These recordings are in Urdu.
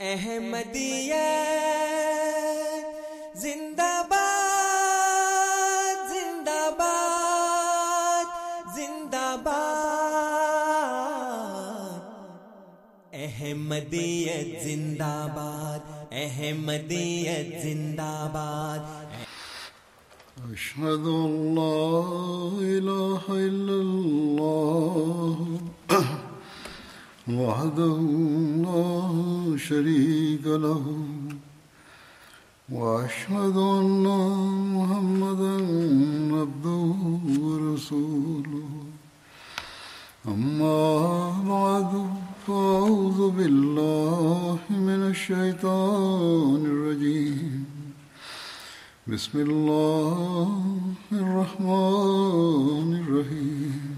احمدیہ زندہ باد زندہ باد زندہ باد۔ احمدیت، زندہ باد، احمدیت، زندہ باد۔ أشهد أن لا إله إلا الله وحده شريك له وأشهد أن محمدا عبده ورسوله. أما بعد، فأعوذ بالله من الشيطان الرجيم. بسم الله الرحمن الرحيم.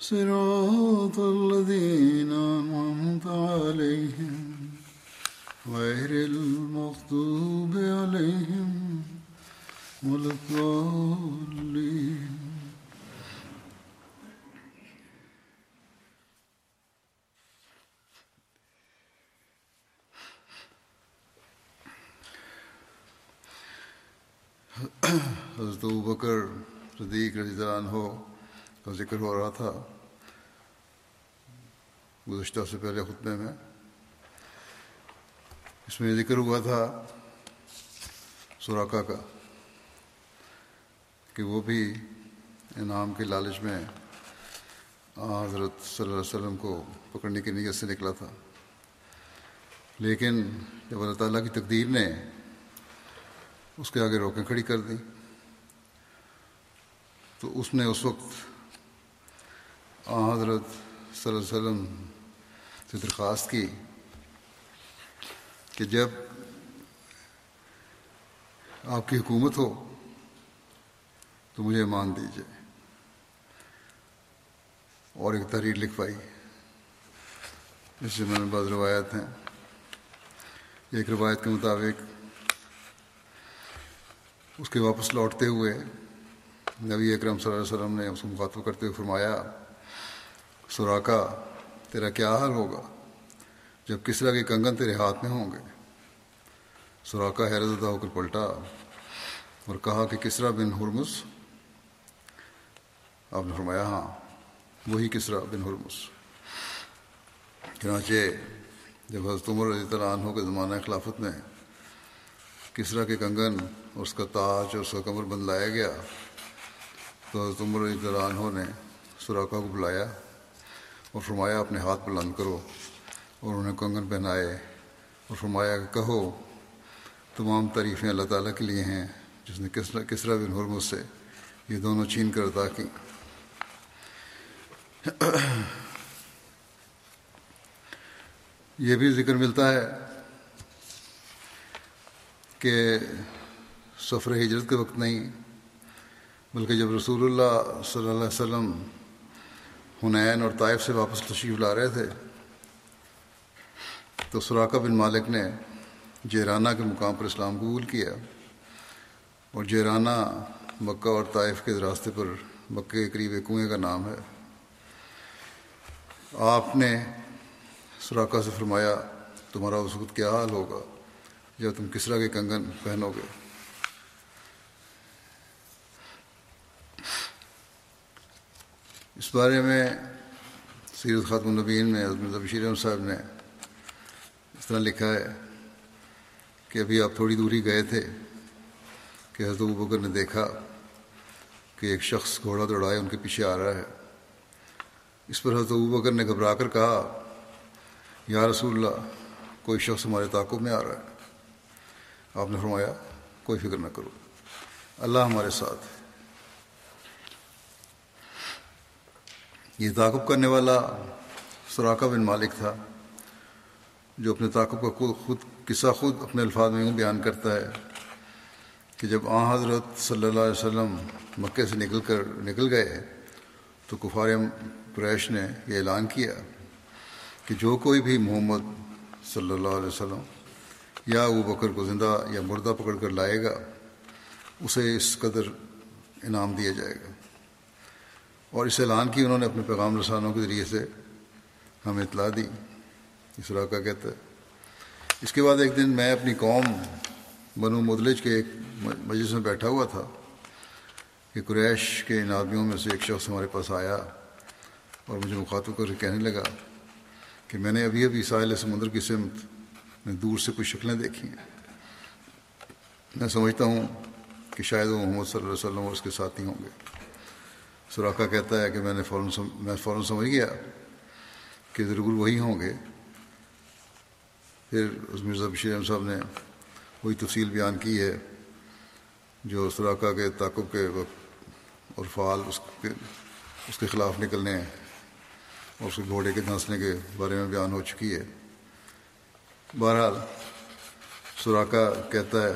صراط الذين أنعمت عليهم غير المغضوب عليهم ولا الضالين. حضرت بکر صدیق رضی اللہ عنہ کا ذکر ہو رہا تھا۔ گزشتہ سے پہلے خطبے میں۔ اس میں ذکر ہوا تھا سوراقا کا کہ وہ بھی انعام کے لالچ میں حضرت صلی اللہ علیہ وسلم کو پکڑنے کی نیت سے نکلا تھا۔ لیکن جب اللہ تعالیٰ کی تقدیر نے اس کے آگے روکیں کھڑی کر دیں تو اس نے اس وقت حضرت صلی اللہ علیہ وسلم سے درخواست کی کہ جب آپ کی حکومت ہو تو مجھے مان دیجیے اور ایک تحریر لکھوائی، جس سے میں نے بعض روایت ہیں۔ ایک روایت کے مطابق اس کے واپس لوٹتے ہوئے نبی اکرم صلی اللہ علیہ وسلم نے اس کو مخاطب کرتے ہوئے فرمایا سوراقا تیرا کیا حال ہوگا؟ جب کسرا کے کنگن تیرے ہاتھ میں ہوں گے۔ سوراقا حیرت زدہ ہو کر پلٹا اور کہا کہ کسرا بن ہرمس آپ نے فرمایا ہاں وہی کسرا بن ہرمس چنانچہ جب حضرت عمر رضی اللہ عنہ کے زمانہ خلافت میں کسرا کے کنگن اور اس کا تاج اور اس کا کمر بند لایا گیا، تو حضرت عمر رضی اللہ عنہ نے سوراخا کو بلایا۔ اور فرمایا اپنے ہاتھ بلند کرو اور انہیں کنگن پہنائے اور فرمایا کہ کہو، تمام تعریفیں اللہ تعالیٰ کے لیے ہیں، جس نے کسرا کسرا بن حرمت سے یہ دونوں چھین کر ادا کی۔ یہ بھی ذکر ملتا ہے کہ سفر ہجرت کے وقت نہیں، بلکہ جب رسول اللہ صلی اللہ علیہ وسلم حنین اور طائف سے واپس تشریف لا رہے تھے۔ تو سراقہ بن مالک نے جیرانہ کے مقام پر اسلام قبول کیا اور جیرانہ مکہ اور طائف کے راستے پر مکہ کے قریب ایک کنویں کا نام ہے۔ آپ نے سراقہ سے فرمایا، تمہارا اس وقت کیا حال ہوگا جب تم کسرا کے کنگن پہنو گے؟ اس بارے میں سیرت خاتم النبین میں عظم بشیر احمد صاحب نے اس طرح لکھا ہے کہ ابھی آپ تھوڑی دوری گئے تھے کہ حضرت بکر نے دیکھا کہ ایک شخص گھوڑا دوڑائے ان کے پیچھے آ رہا ہے۔ اس پر حضرت بکر نے گھبرا کر کہا، یا رسول اللہ، کوئی شخص ہمارے تعاقب میں آ رہا ہے۔ آپ نے فرمایا، کوئی فکر نہ کرو۔ اللہ ہمارے ساتھ ہے۔ یہ تعاقب کرنے والا سراقہ بن مالک تھا، جو اپنے تعاقب کا خود خود قصہ خود اپنے الفاظ میں یوں بیان کرتا ہے کہ جب آ حضرت صلی اللہ علیہ وسلم مکے سے نکل کر نکل گئے تو کفار قریش نے یہ اعلان کیا کہ جو کوئی بھی محمد صلی اللہ علیہ وسلم یا وہ بکر کو زندہ یا مردہ پکڑ کر لائے گا، اسے اس قدر انعام دیا جائے گا۔ اور اس اعلان کی انہوں نے اپنے پیغام رسانوں کے ذریعے سے ہمیں اطلاع دی۔ اس کا کہتا ہے۔ اس کے بعد ایک دن میں اپنی قوم بنو مدلج کے ایک مجلس میں بیٹھا ہوا تھا کہ قریش کے ان آدمیوں میں سے ایک شخص ہمارے پاس آیا اور مجھے مخاطب کر کے کہنے لگا کہ میں نے ابھی ابھی ساحل سمندر کی سمت میں دور سے کچھ شکلیں دیکھی ہیں۔ میں سمجھتا ہوں کہ شاید وہ محمد صلی اللہ علیہ وسلم اور اس کے ساتھی ہوں گے۔ سوراخا کہتا ہے کہ میں نے فوراً سم... میں فوراً سمجھ گیا کہ ضرور وہی ہوں گے۔ پھر اس مرزا بشیر احمد صاحب نے وہی تفصیل بیان کی ہے جو سوراخا کے تعقب کے وقت اور فعال اس کے اس کے خلاف نکلنے اور اس کے گھوڑے کے دھنسنے کے بارے میں بیان ہو چکی ہے۔ بہرحال سوراخا کہتا ہے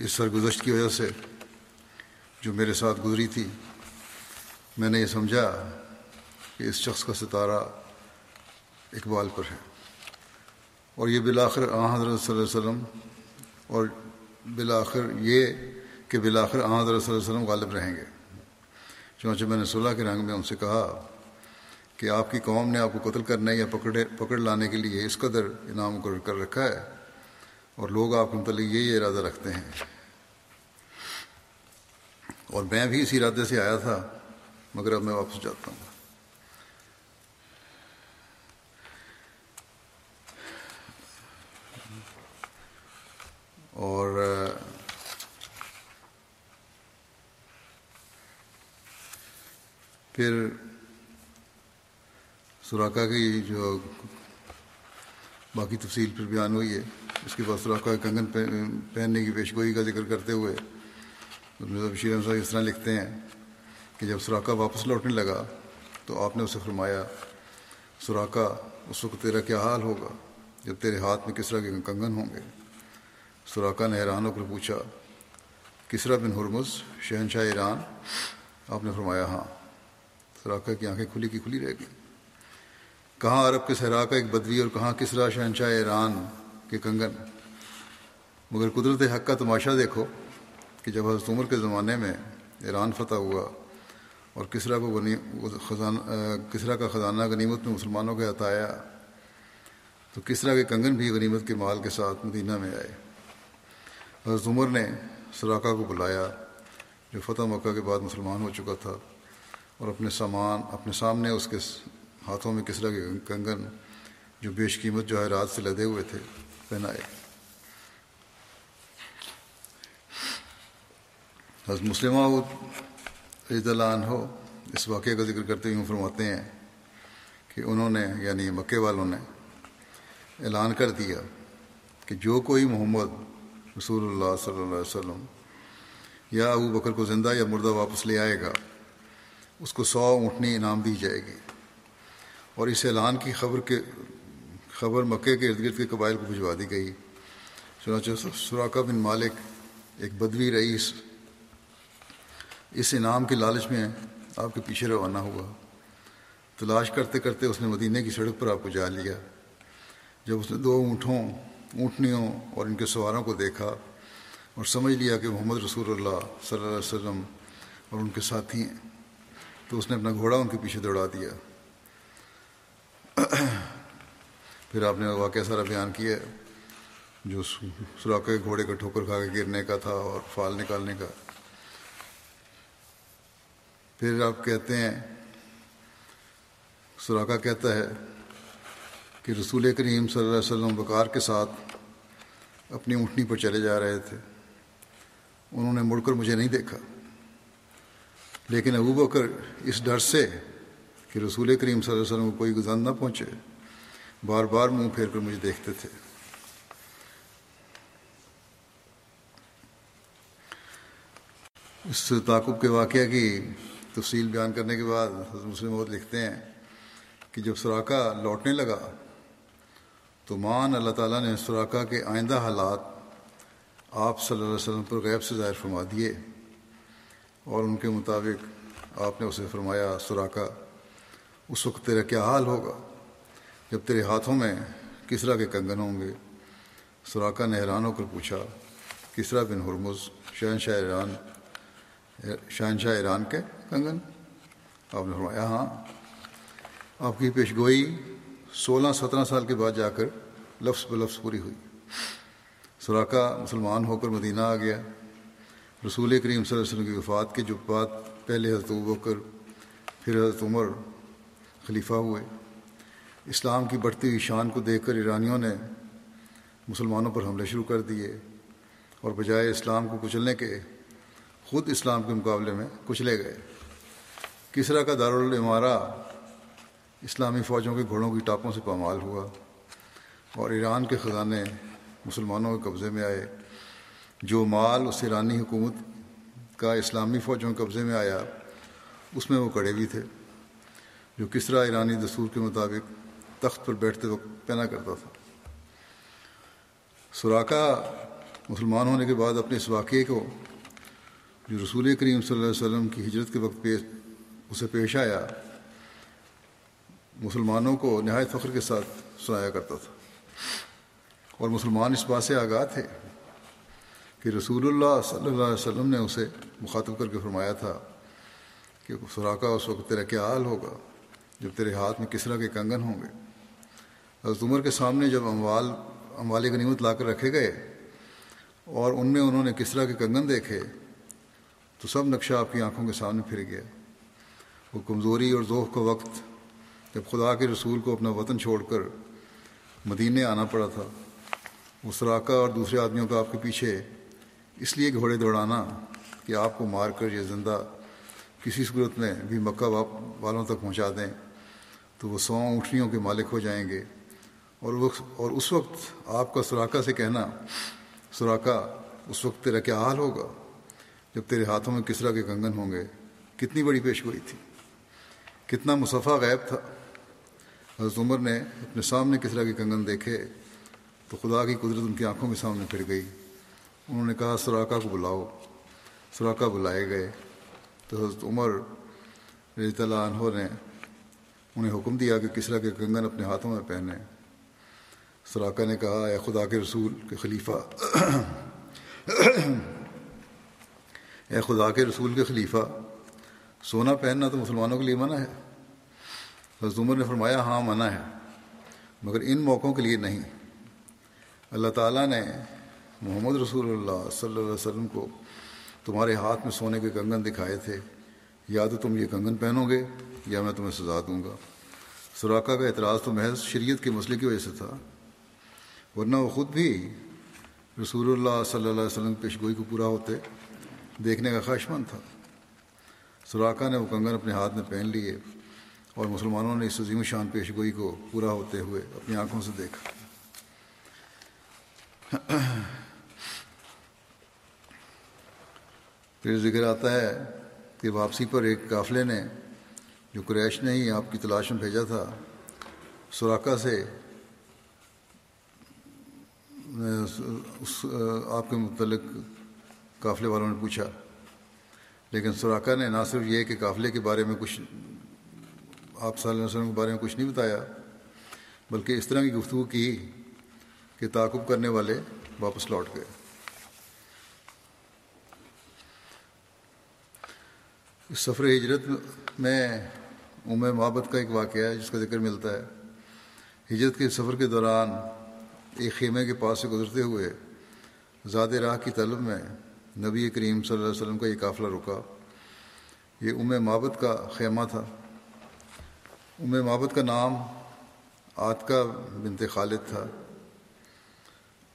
اس سرگزشت کی وجہ سے جو میرے ساتھ گزری تھی، میں نے یہ سمجھا کہ اس شخص کا ستارہ اقبال پر ہے۔ اور یہ بالآخر آ حضرت صلی اللہ علیہ وسلم اور بالآخر یہ کہ بالآخر آ حضرت صلی اللہ علیہ وسلم غالب رہیں گے۔ چونچہ میں نے صلح کے رنگ میں ان سے کہا کہ آپ کی قوم نے آپ کو قتل کرنے یا پکڑے، پکڑ لانے کے لیے اس قدر انعام کر رکھا ہے۔ اور لوگ آپ کے متعلق یہی ارادہ رکھتے ہیں۔ اور میں بھی اسی ارادے سے آیا تھا، مگر اب میں واپس جاتا ہوں۔ اور پھر سوراخا کی جو باقی تفصیل پھر بیان ہوئی ہے۔ اس کے بعد سوراخا کنگن پہننے کی پیشگوئی کا ذکر کرتے ہوئے مرزا بشیر احمد صاحب اس طرح لکھتے ہیں کہ جب سوراخا واپس لوٹنے لگا تو آپ نے اسے فرمایا سوراخا اس وقت تیرا کیا حال ہوگا؟ جب تیرے ہاتھ میں کس طرح کے کنگن ہوں گے۔ سوراخا نے حیران ہو کر پوچھا، کسرا بن ہرمز، شہنشاہ ایران؟ آپ نے فرمایا ہاں۔ سوراخا کی آنکھیں کھلی کی کھلی رہ گئیں۔ کہاں عرب کے صحرا کا ایک بدوی اور کہاں کسرا، شہنشاہ ایران؟ کے کنگن۔ مگر قدرت حق کا تماشا دیکھو کہ جب حضرت عمر کے زمانے میں ایران فتح ہوا اور کسرا کو غنی خزانہ کسرا کا خزانہ غنیمت میں مسلمانوں کے ہاتھ آیا، تو کسرا کے کنگن بھی غنیمت کے مال کے ساتھ مدینہ میں آئے۔ حضرت عمر نے سراقہ کو بلایا، جو فتح مکہ کے بعد مسلمان ہو چکا تھا، اور اپنے سامان اپنے سامنے اس کے ہاتھوں میں کسرا کے کنگن، جو بیش قیمت جواہرات سے لدے ہوئے تھے۔ پہنائے حضرت مسلمہ رضی اللہ عنہ اس واقعے کا ذکر کرتے ہوئے فرماتے ہیں کہ انہوں نے یعنی مکے والوں نے اعلان کر دیا کہ جو کوئی محمد رسول اللہ صلی اللہ علیہ وسلم یا ابو بکر کو زندہ یا مردہ واپس لے آئے گا، اس کو سو اونٹنی انعام دی جائے گی۔ اور اس اعلان کی خبر کے خبر مکے کے ارد گرد کے قبائل کو بھجوا دی گئی۔ چنانچہ سراقہ بن مالک ایک بدوی رئیس اس انعام کے لالچ میں آپ کے پیچھے روانہ ہوا۔ تلاش کرتے کرتے اس نے مدینہ کی سڑک پر آپ کو جا لیا۔ جب اس نے دو اونٹوں، اونٹنیوں اور ان کے سواروں کو دیکھا اور سمجھ لیا کہ محمد رسول اللہ صلی اللہ علیہ وسلم اور ان کے ساتھی ہیں، تو اس نے اپنا گھوڑا ان کے پیچھے دوڑا دیا۔ پھر آپ نے واقعہ سارا بیان کیا جو سوراخ کے گھوڑے کا ٹھوکر کھا کے گرنے کا تھا اور فال نکالنے کا۔ پھر آپ کہتے ہیں سوراخا کہتا ہے کہ رسول کریم صلی اللہ علیہ وسلم بکار کے ساتھ اپنی اونٹنی پر چلے جا رہے تھے۔ انہوں نے مڑ کر مجھے نہیں دیکھا۔ لیکن ابو بکر اس ڈر سے کہ رسول کریم صلی اللہ علیہ وسلم کو کوئی گزن نہ پہنچے۔ بار بار منہ پھیر کر مجھے دیکھتے تھے۔ اس تعقب کے واقعہ کی تفصیل بیان کرنے کے بعد حضرت مسلم بہت لکھتے ہیں کہ جب سوراخا لوٹنے لگا تو مان اللہ تعالیٰ نے سوراخا کے آئندہ حالات آپ صلی اللہ علیہ وسلم پر غیب سے ظاہر فرما دیے اور ان کے مطابق آپ نے اسے فرمایا سوراخا اس وقت تیرا کیا حال ہوگا؟ جب تیرے ہاتھوں میں کسرا کے کنگن ہوں گے؟ سوراخا نے حیران ہو کر پوچھا کسرا بن ہرمز؟ شہنشاہ ایران شہنشاہ ایران کے کنگن؟ آپ نے فرمایا ہاں۔ آپ کی پیشگوئی سولہ سترہ سال کے بعد جا کر لفظ بہ لفظ پوری ہوئی۔ سوراخا مسلمان ہو کر مدینہ آ گیا۔ رسول کریم صلی اللہ علیہ وسلم کی وفات کے جو بات پہلے حضرت ہو کر پھر حضرت عمر خلیفہ ہوئے۔ اسلام کی بڑھتی ہوئی شان کو دیکھ کر ایرانیوں نے مسلمانوں پر حملے شروع کر دیے اور بجائے اسلام کو کچلنے کے خود اسلام کے مقابلے میں کچلے گئے۔ کسرا کا دارالعمارہ اسلامی فوجوں کے گھوڑوں کی ٹاپوں سے پامال ہوا اور ایران کے خزانے مسلمانوں کے قبضے میں آئے۔ جو مال اس ایرانی حکومت کا اسلامی فوجوں کے قبضے میں آیا، اس میں وہ کڑے بھی تھے۔ جو کس طرح ایرانی دستور کے مطابق تخت پر بیٹھتے وقت پہنا کرتا تھا۔ سوراخا مسلمان ہونے کے بعد اپنے اس واقعے کو جو رسول کریم صلی اللہ علیہ وسلم کی ہجرت کے وقت پیش اسے پیش آیا، مسلمانوں کو نہایت فخر کے ساتھ سنایا کرتا تھا۔ اور مسلمان اس بات سے آگاہ تھے کہ رسول اللہ صلی اللہ علیہ وسلم نے اسے مخاطب کر کے فرمایا تھا کہ سوراخا اس وقت تیرا کیا حال ہوگا؟ جب تیرے ہاتھ میں کس طرح کے کنگن ہوں گے؟ حضرت عمر کے سامنے جب اموال اموال غنیمت لا کر رکھے گئے اور ان میں انہوں نے کس طرح کے کنگن دیکھے، تو سب نقشہ آپ کی آنکھوں کے سامنے پھر گیا۔ وہ کمزوری اور ذوق کا وقت جب خدا کے رسول کو اپنا وطن چھوڑ کر مدینے آنا پڑا تھا، وہ سراکہ اور دوسرے آدمیوں کا آپ کے پیچھے اس لیے گھوڑے دوڑانا کہ آپ کو مار کر یہ زندہ کسی صورت میں بھی مکہ والوں تک پہنچا دیں تو وہ سو اونٹنیوں کے مالک ہو جائیں گے۔ اور اور اس وقت آپ کا سوراخا سے کہنا سوراخا اس وقت تیرا کیا حال ہوگا؟ جب تیرے ہاتھوں میں کسرا کے کنگن ہوں گے، کتنی بڑی پیش گوئی تھی، کتنا مصفہ غیب تھا۔ حضرت عمر نے اپنے سامنے کسرا کے کنگن دیکھے تو خدا کی قدرت ان کی آنکھوں کے سامنے پھر گئی۔ انہوں نے کہا سوراخا کو بلاؤ۔ سوراخا بلائے گئے۔ تو حضرت عمر رضی اللہ عنہ نے انہیں حکم دیا کہ کسرا کے کنگن اپنے ہاتھوں میں پہنے سوراخا نے کہا، اے خدا کے رسول کے خلیفہ، اے خدا کے رسول کے خلیفہ، سونا پہننا تو مسلمانوں کے لیے منع ہے۔ حضرت عمر نے فرمایا ہاں منع ہے، مگر ان موقعوں کے لیے نہیں۔ اللہ تعالیٰ نے محمد رسول اللہ صلی اللہ علیہ وسلم کو تمہارے ہاتھ میں سونے کے کنگن دکھائے تھے۔ یا تو تم یہ کنگن پہنو گے، یا میں تمہیں سزا دوں گا۔ سوراخا کا اعتراض تو محض شریعت کے مسئلے کی وجہ سے تھا۔ ورنہ وہ خود بھی رسول اللہ صلی اللہ علیہ وسلم پیشگوئی کو پورا ہوتے، دیکھنے کا خواہش مند تھا۔ سوراخا نے وہ کنگن اپنے ہاتھ میں پہن لیے اور مسلمانوں نے اس عظیم شان پیشگوئی کو پورا ہوتے ہوئے اپنی آنکھوں سے دیکھا۔ پھر ذکر آتا ہے کہ واپسی پر ایک قافلے نے جو قریش نے ہی آپ کی تلاش میں بھیجا تھا سوراخا سے اس آپ کے متعلق قافلے والوں نے پوچھا۔ لیکن سوراخا نے نہ صرف یہ کہ قافلے کے بارے میں کچھ آپ صلی اللہ علیہ وسلم کے بارے میں کچھ نہیں بتایا، بلکہ اس طرح کی گفتگو کی کہ تعاقب کرنے والے واپس لوٹ گئے۔ اس سفر ہجرت میں ام محبت کا ایک واقعہ ہے جس کا ذکر ملتا ہے۔ ہجرت کے سفر کے دوران ایک خیمے کے پاس سے گزرتے ہوئے زیادہ راہ کی طلب میں نبی کریم صلی اللہ علیہ وسلم کا یہ قافلہ رکا۔ یہ ام محبت کا خیمہ تھا۔ ام محبت کا نام آتکا بنت خالد تھا۔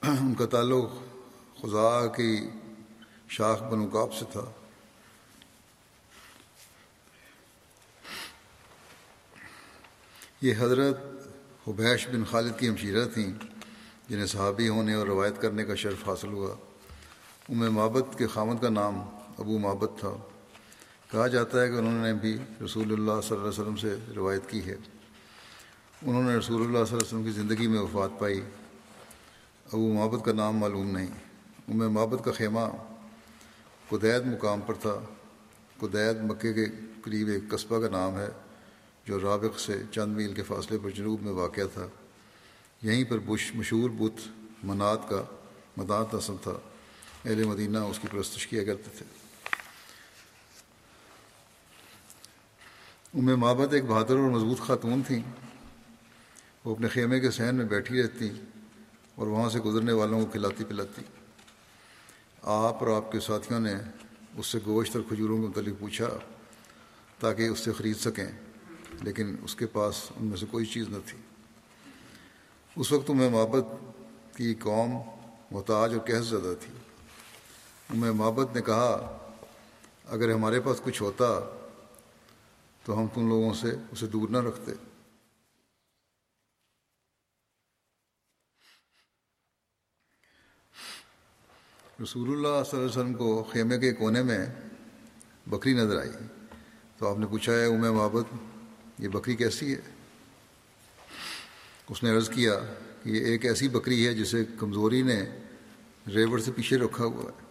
ان کا تعلق خدا کی شاخ بنوقاب سے تھا۔ یہ حضرت حبیش بن خالد کی ہمشیرہ تھیں۔ جنہیں صحابی ہونے اور روایت کرنے کا شرف حاصل ہوا ام محبت کے خامد کا نام ابو محبت تھا۔ کہا جاتا ہے کہ انہوں نے بھی رسول اللہ صلی اللہ علیہ وسلم سے روایت کی ہے۔ انہوں نے رسول اللہ صلی اللہ علیہ وسلم کی زندگی میں وفات پائی۔ ابو محبت کا نام معلوم نہیں۔ ام محبت کا خیمہ قدید مقام پر تھا۔ قدید مکے کے قریب ایک قصبہ کا نام ہے، جو رابق سے چند میل کے فاصلے پر جنوب میں واقع تھا۔ یہیں پر بش مشہور بت منات کا مدات نسل تھا۔ اہل مدینہ اس کی پرستش کیا کرتے تھے۔ ام محبت ایک بہادر اور مضبوط خاتون تھیں۔ وہ اپنے خیمے کے سہن میں بیٹھی رہتی اور وہاں سے گزرنے والوں کو کھلاتی پلاتی۔ آپ اور آپ کے ساتھیوں نے اس سے گوشت اور کھجوروں کے متعلق پوچھا تاکہ اس سے خرید سکیں، لیکن اس کے پاس ان میں سے کوئی چیز نہ تھی۔ اس وقت میں محبت کی قوم محتاج اور کیس زدہ تھی۔ میں محبت نے کہا، اگر ہمارے پاس کچھ ہوتا تو ہم تم لوگوں سے اسے دور نہ رکھتے۔ رسول اللہ صلی اللہ علیہ وسلم کو خیمے کے کونے میں بکری نظر آئی۔ تو آپ نے پوچھا ہے ام محبت، یہ بکری کیسی ہے؟ اس نے عرض کیا کہ یہ ایک ایسی بکری ہے جسے کمزوری نے ریوڑ سے پیچھے رکھا ہوا ہے۔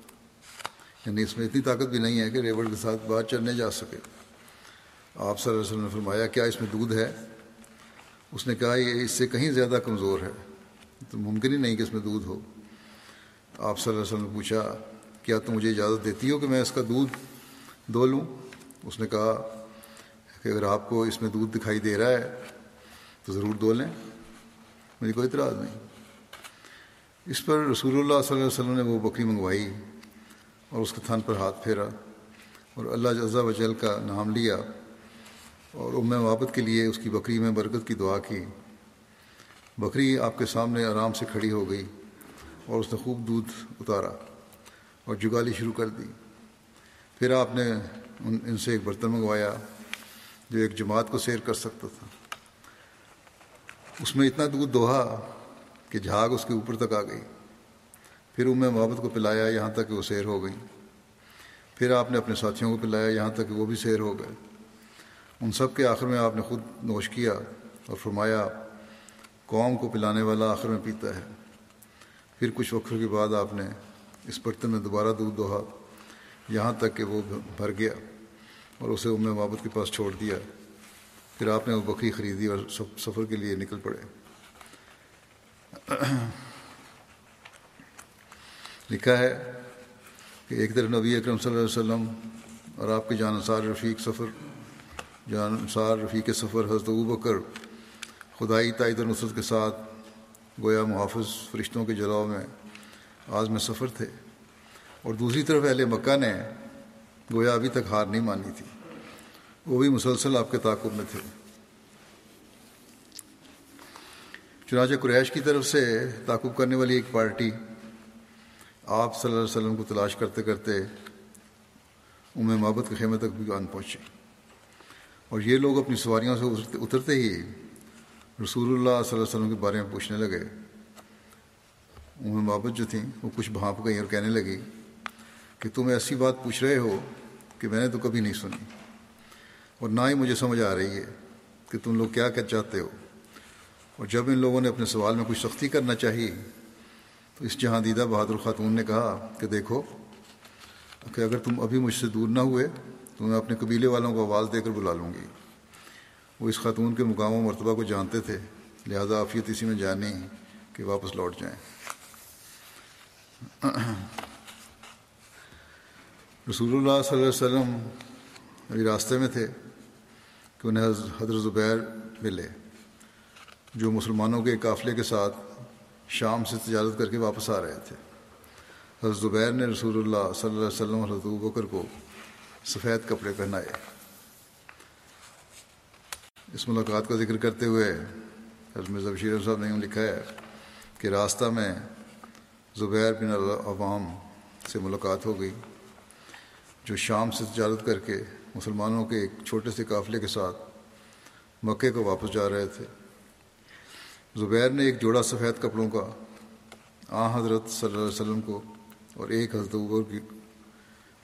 یعنی اس میں اتنی طاقت بھی نہیں ہے کہ ریوڑ کے ساتھ بات چلنے جا سکے۔ آپ صلی اللہ علیہ وسلم نے فرمایا، کیا اس میں دودھ ہے؟ اس نے کہا، یہ اس سے کہیں زیادہ کمزور ہے۔ تو ممکن ہی نہیں کہ اس میں دودھ ہو۔ آپ صلی اللہ علیہ وسلم نے پوچھا، کیا تم مجھے اجازت دیتی ہو کہ میں اس کا دودھ دو لوں؟ اس نے کہا کہ اگر آپ کو اس میں دودھ دکھائی دے رہا ہے تو ضرور دو لیں۔ میری کوئی اعتراض نہیں۔ اس پر رسول اللہ صلی اللہ علیہ وسلم نے وہ بکری منگوائی اور اس کے تھن پر ہاتھ پھیرا اور اللہ جزا وجل کا نام لیا اور ام محبت کے لیے اس کی بکری میں برکت کی دعا کی۔ بکری آپ کے سامنے آرام سے کھڑی ہو گئی اور اس نے خوب دودھ اتارا اور جگالی شروع کر دی۔ پھر آپ نے ان ان سے ایک برتن منگوایا جو ایک جماعت کو سیر کر سکتا تھا۔ اس میں اتنا دودھ دوہا کہ جھاگ اس کے اوپر تک آ گئی۔ پھر ام محبت کو پلایا، یہاں تک کہ وہ سیر ہو گئی۔ پھر آپ نے اپنے ساتھیوں کو پلایا، یہاں تک کہ وہ بھی سیر ہو گئے۔ ان سب کے آخر میں آپ نے خود نوش کیا اور فرمایا، قوم کو پلانے والا آخر میں پیتا ہے۔ پھر کچھ وقت کے بعد آپ نے اس برتن میں دوبارہ دودھ دوہا، یہاں تک کہ وہ بھر گیا اور اسے ام محبت کے پاس چھوڑ دیا۔ پھر آپ نے وہ بکری خریدی اور سفر کے لیے نکل پڑے۔ لکھا ہے کہ ایک طرف نبی اکرم صلی اللہ علیہ وسلم اور آپ کے جان انصار رفیق سفر، جان انصار رفیق سفر حضرت بکر خدائی تائید اور نصرت کے ساتھ گویا محافظ فرشتوں کے جلاؤ میں آج میں سفر تھے۔ اور دوسری طرف اہل مکہ نے گویا ابھی تک ہار نہیں مانی تھی۔ وہ بھی مسلسل آپ کے تعاقب میں تھے۔ چنانچہ قریش کی طرف سے تعقب کرنے والی ایک پارٹی آپ صلی اللہ علیہ وسلم کو تلاش کرتے کرتے ام محبت کے خیمے تک بھی آن پہنچے۔ اور یہ لوگ اپنی سواریوں سے اترتے ہی رسول اللہ صلی اللہ علیہ وسلم کے بارے میں پوچھنے لگے۔ ام محبت جو تھیں وہ کچھ بھانپ گئی اور کہنے لگی کہ تم ایسی بات پوچھ رہے ہو کہ میں نے تو کبھی نہیں سنی۔ اور نہ ہی مجھے سمجھ آ رہی ہے کہ تم لوگ کیا کیا چاہتے ہو۔ اور جب ان لوگوں نے اپنے سوال میں کچھ سختی کرنا چاہی، تو اس جہاں دیدہ بہادر خاتون نے کہا کہ دیکھو، کہ اگر تم ابھی مجھ سے دور نہ ہوئے، تو میں اپنے قبیلے والوں کو آواز دے کر بلا لوں گی۔ وہ اس خاتون کے مقام و مرتبہ کو جانتے تھے، لہذا آفیت اسی میں جانی کہ واپس لوٹ جائیں۔ رسول اللہ صلی اللہ علیہ وسلم ابھی راستے میں تھے۔ کہ انہیں حضرت زبیر ملے، جو مسلمانوں کے قافلے کے ساتھ شام سے تجارت کر کے واپس آ رہے تھے۔ حضرت زبیر نے رسول اللہ صلی اللہ علیہ وسلم حضرت بکر کو سفید کپڑے پہنائے۔ اس ملاقات کا ذکر کرتے ہوئے حضرت مرزا بشیر صاحب نے لکھا ہے کہ راستہ میں زبیر بن عوام سے ملاقات ہو گئی۔ جو شام سے تجارت کر کے مسلمانوں کے ایک چھوٹے سے قافلے کے ساتھ مکے کو واپس جا رہے تھے۔ زبیر نے ایک جوڑا سفید کپڑوں کا آ حضرت صلی اللہ علیہ وسلم کو اور ایک حضرت بکر کی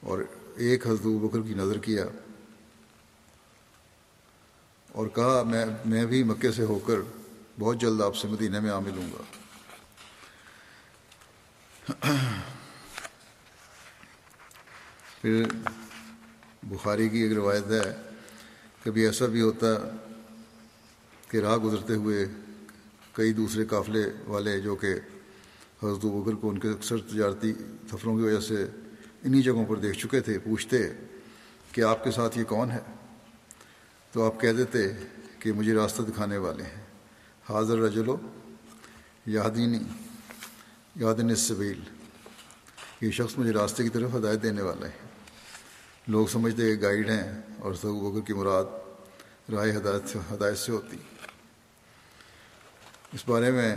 اور ایک حضرت بکر کی نظر کیا اور کہا، میں میں بھی مکے سے ہو کر بہت جلد آپ سے مدینہ میں آ ملوں گا۔ پھر بخاری کی ایک روایت ہے، کبھی ایسا بھی ہوتا کہ راہ گزرتے ہوئے کئی دوسرے قافلے والے جو کہ حضرت بکر کو ان کے اکثر تجارتی سفروں کی وجہ سے انہی جگہوں پر دیکھ چکے تھے، پوچھتے کہ آپ کے ساتھ یہ کون ہے؟ تو آپ کہہ دیتے کہ مجھے راستہ دکھانے والے ہیں، حاضر رجلو یادینی یادن سبیل یہ شخص مجھے راستے کی طرف ہدایت دینے والا ہے۔ لوگ سمجھتے کہ گائیڈ ہیں اور سعود بکر کی مراد رائے ہدایت سے ہدایت سے ہوتی۔ اس بارے میں